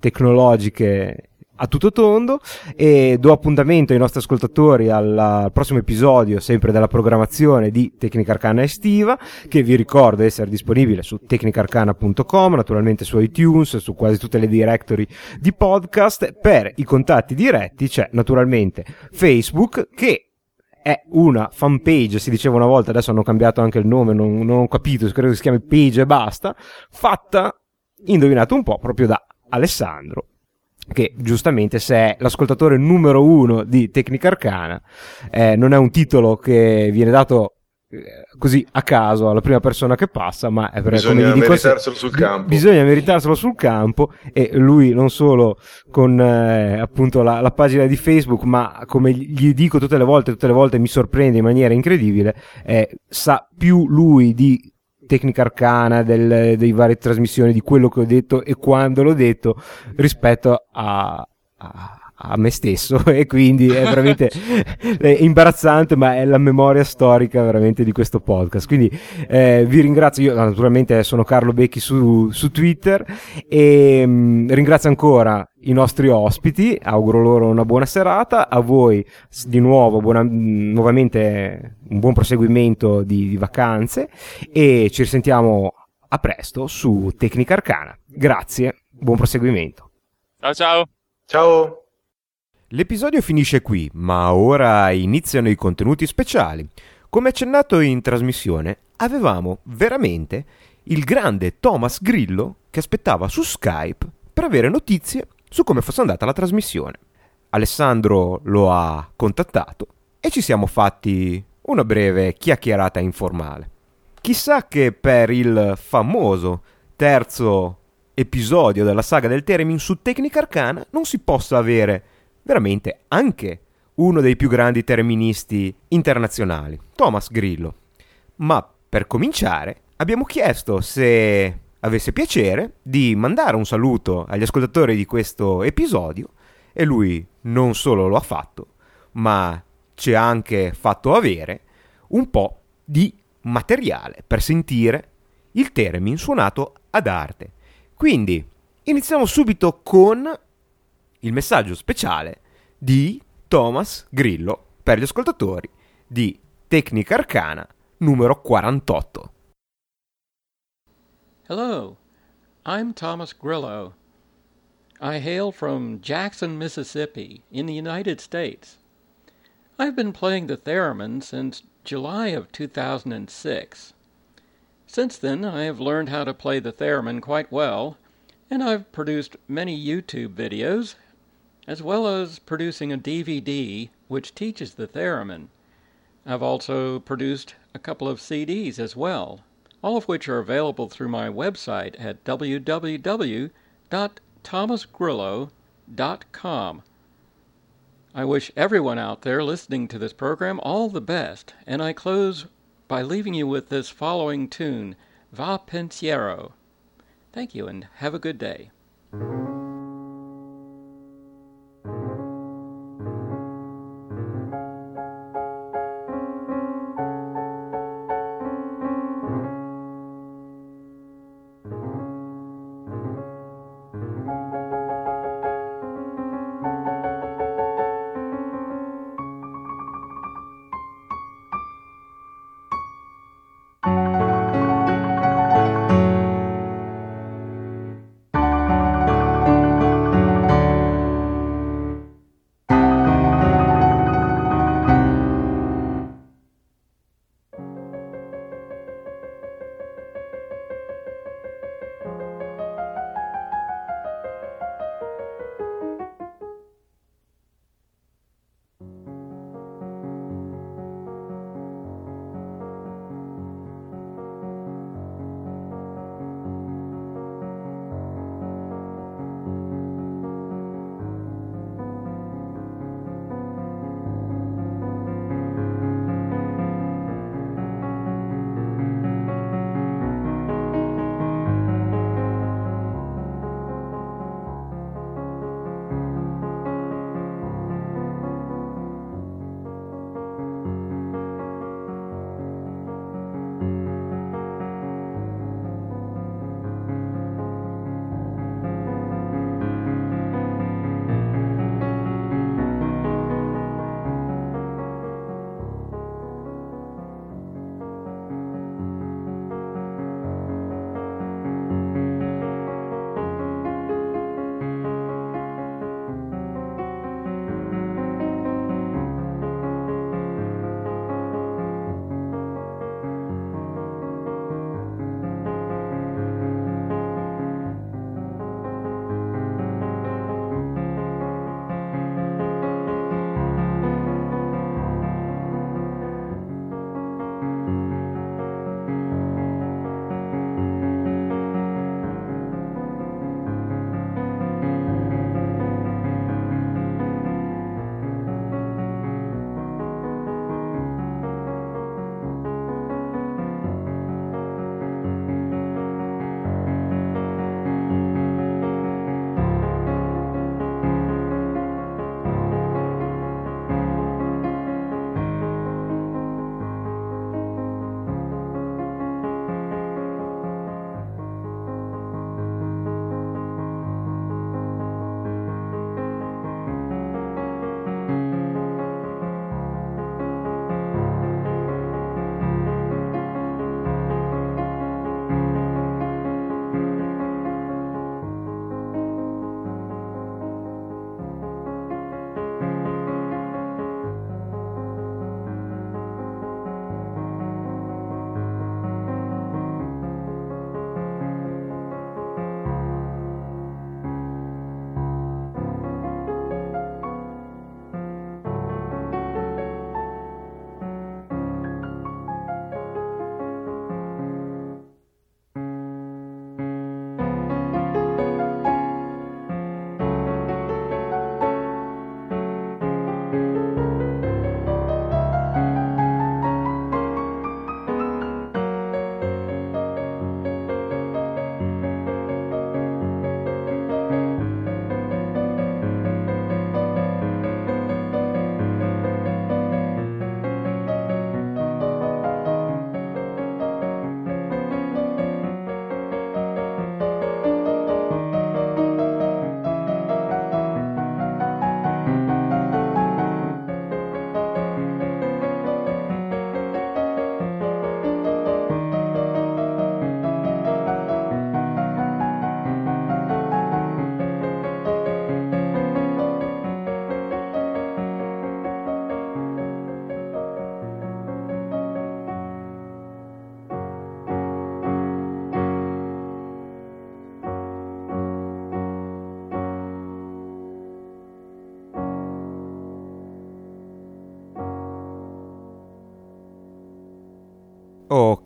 tecnologiche a tutto tondo. E do appuntamento ai nostri ascoltatori al, prossimo episodio sempre della programmazione di Tecnica Arcana estiva che vi ricordo essere disponibile su tecnicarcana.com naturalmente su iTunes su quasi tutte le directory di podcast. Per i contatti diretti c'è naturalmente Facebook che è una fanpage, si diceva una volta, adesso hanno cambiato anche il nome, non, non ho capito, credo che si chiami Page e basta, fatta, indovinate un po', proprio da Alessandro, che giustamente se è l'ascoltatore numero uno di Tecnica Arcana, eh, non è un titolo che viene dato eh, così a caso alla prima persona che passa, ma è per Bisogna dico, meritarselo sul campo. Bisogna meritarselo sul campo e lui non solo con eh, appunto la, la, pagina di Facebook, ma come gli dico tutte le volte, tutte le volte mi sorprende in maniera incredibile, eh, sa più lui di tecnica arcana, del, dei varie trasmissioni, di quello che ho detto e quando l'ho detto rispetto a, a a me stesso e quindi è veramente è imbarazzante ma è la memoria storica veramente di questo podcast. Quindi eh, vi ringrazio io naturalmente sono Carlo Becchi su, su Twitter e mh, mm, ringrazio ancora i nostri ospiti auguro loro una buona serata a voi di nuovo buona, mm, nuovamente un buon proseguimento di, di vacanze e ci risentiamo a presto su Tecnica Arcana. Grazie buon proseguimento. Ciao ciao. Ciao L'episodio finisce qui, ma ora iniziano i contenuti speciali. Come accennato in trasmissione, avevamo veramente il grande Thomas Grillo che aspettava su Skype per avere notizie su come fosse andata la trasmissione. Alessandro lo ha contattato e ci siamo fatti una breve chiacchierata informale. Chissà che per il famoso terzo episodio della saga del Teremin su Tecnica Arcana non si possa avere veramente anche uno dei più grandi terministi internazionali, Thomas Grillo. Ma per cominciare abbiamo chiesto se avesse piacere di mandare un saluto agli ascoltatori di questo episodio e lui non solo lo ha fatto, ma ci ha anche fatto avere un po' di materiale per sentire il Teremin suonato ad arte. Quindi iniziamo subito con il messaggio speciale di Thomas Grillo per gli ascoltatori di Tecnica Arcana numero 48. Hello, I'm Thomas Grillo. I hail from Jackson, Mississippi, in the United States. I've been playing the theremin since July of 2006. Since then, I have learned how to play the theremin quite well and I've produced many YouTube videos, as well as producing a DVD which teaches the theremin. I've also produced a couple of CDs as well, all of which are available through my website at www.thomasgrillo.com. I wish everyone out there listening to this program all the best, and I close by leaving you with this following tune, Va Pensiero. Thank you and have a good day.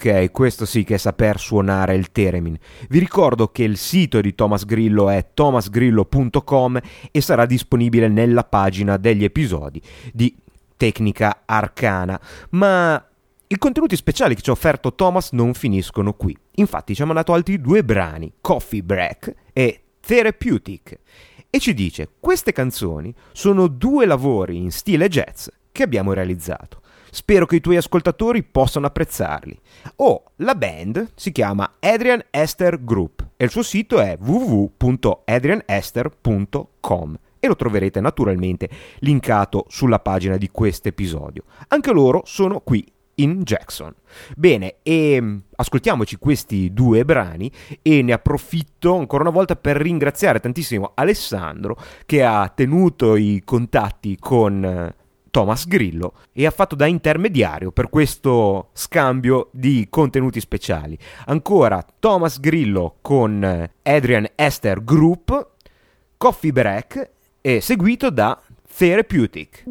Ok, questo sì che è saper suonare il Teremin. Vi ricordo che il sito di Thomas Grillo è thomasgrillo.com e sarà disponibile nella pagina degli episodi di Tecnica Arcana. Ma i contenuti speciali che ci ha offerto Thomas non finiscono qui. Infatti ci ha mandato altri due brani, Coffee Break e Therapeutic, e ci dice queste canzoni sono due lavori in stile jazz che abbiamo realizzato. Spero che i tuoi ascoltatori possano apprezzarli. Oh, la band si chiama Adrian Esther Group e il suo sito è www.adrianester.com e lo troverete naturalmente linkato sulla pagina di questo episodio. Anche loro sono qui in Jackson. Bene, e mm, ascoltiamoci questi due brani e ne approfitto ancora una volta per ringraziare tantissimo Alessandro che ha tenuto i contatti con eh, Thomas Grillo e ha fatto da intermediario per questo scambio di contenuti speciali. Ancora Thomas Grillo con Adrian Esther Group, Coffee Break e seguito da Therapeutic.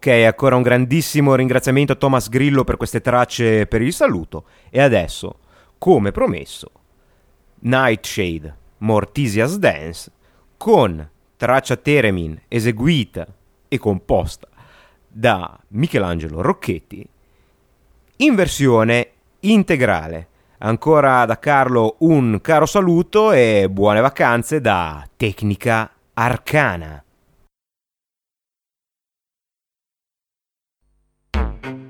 Ok, ancora un grandissimo ringraziamento a Thomas Grillo per queste tracce per il saluto. E adesso, come promesso, Nightshade, Mortisia's Dance, con traccia Teremin eseguita e composta da Michelangelo Rocchetti, in versione integrale. Ancora da Carlo un caro saluto e buone vacanze da Tecnica Arcana. Thank you.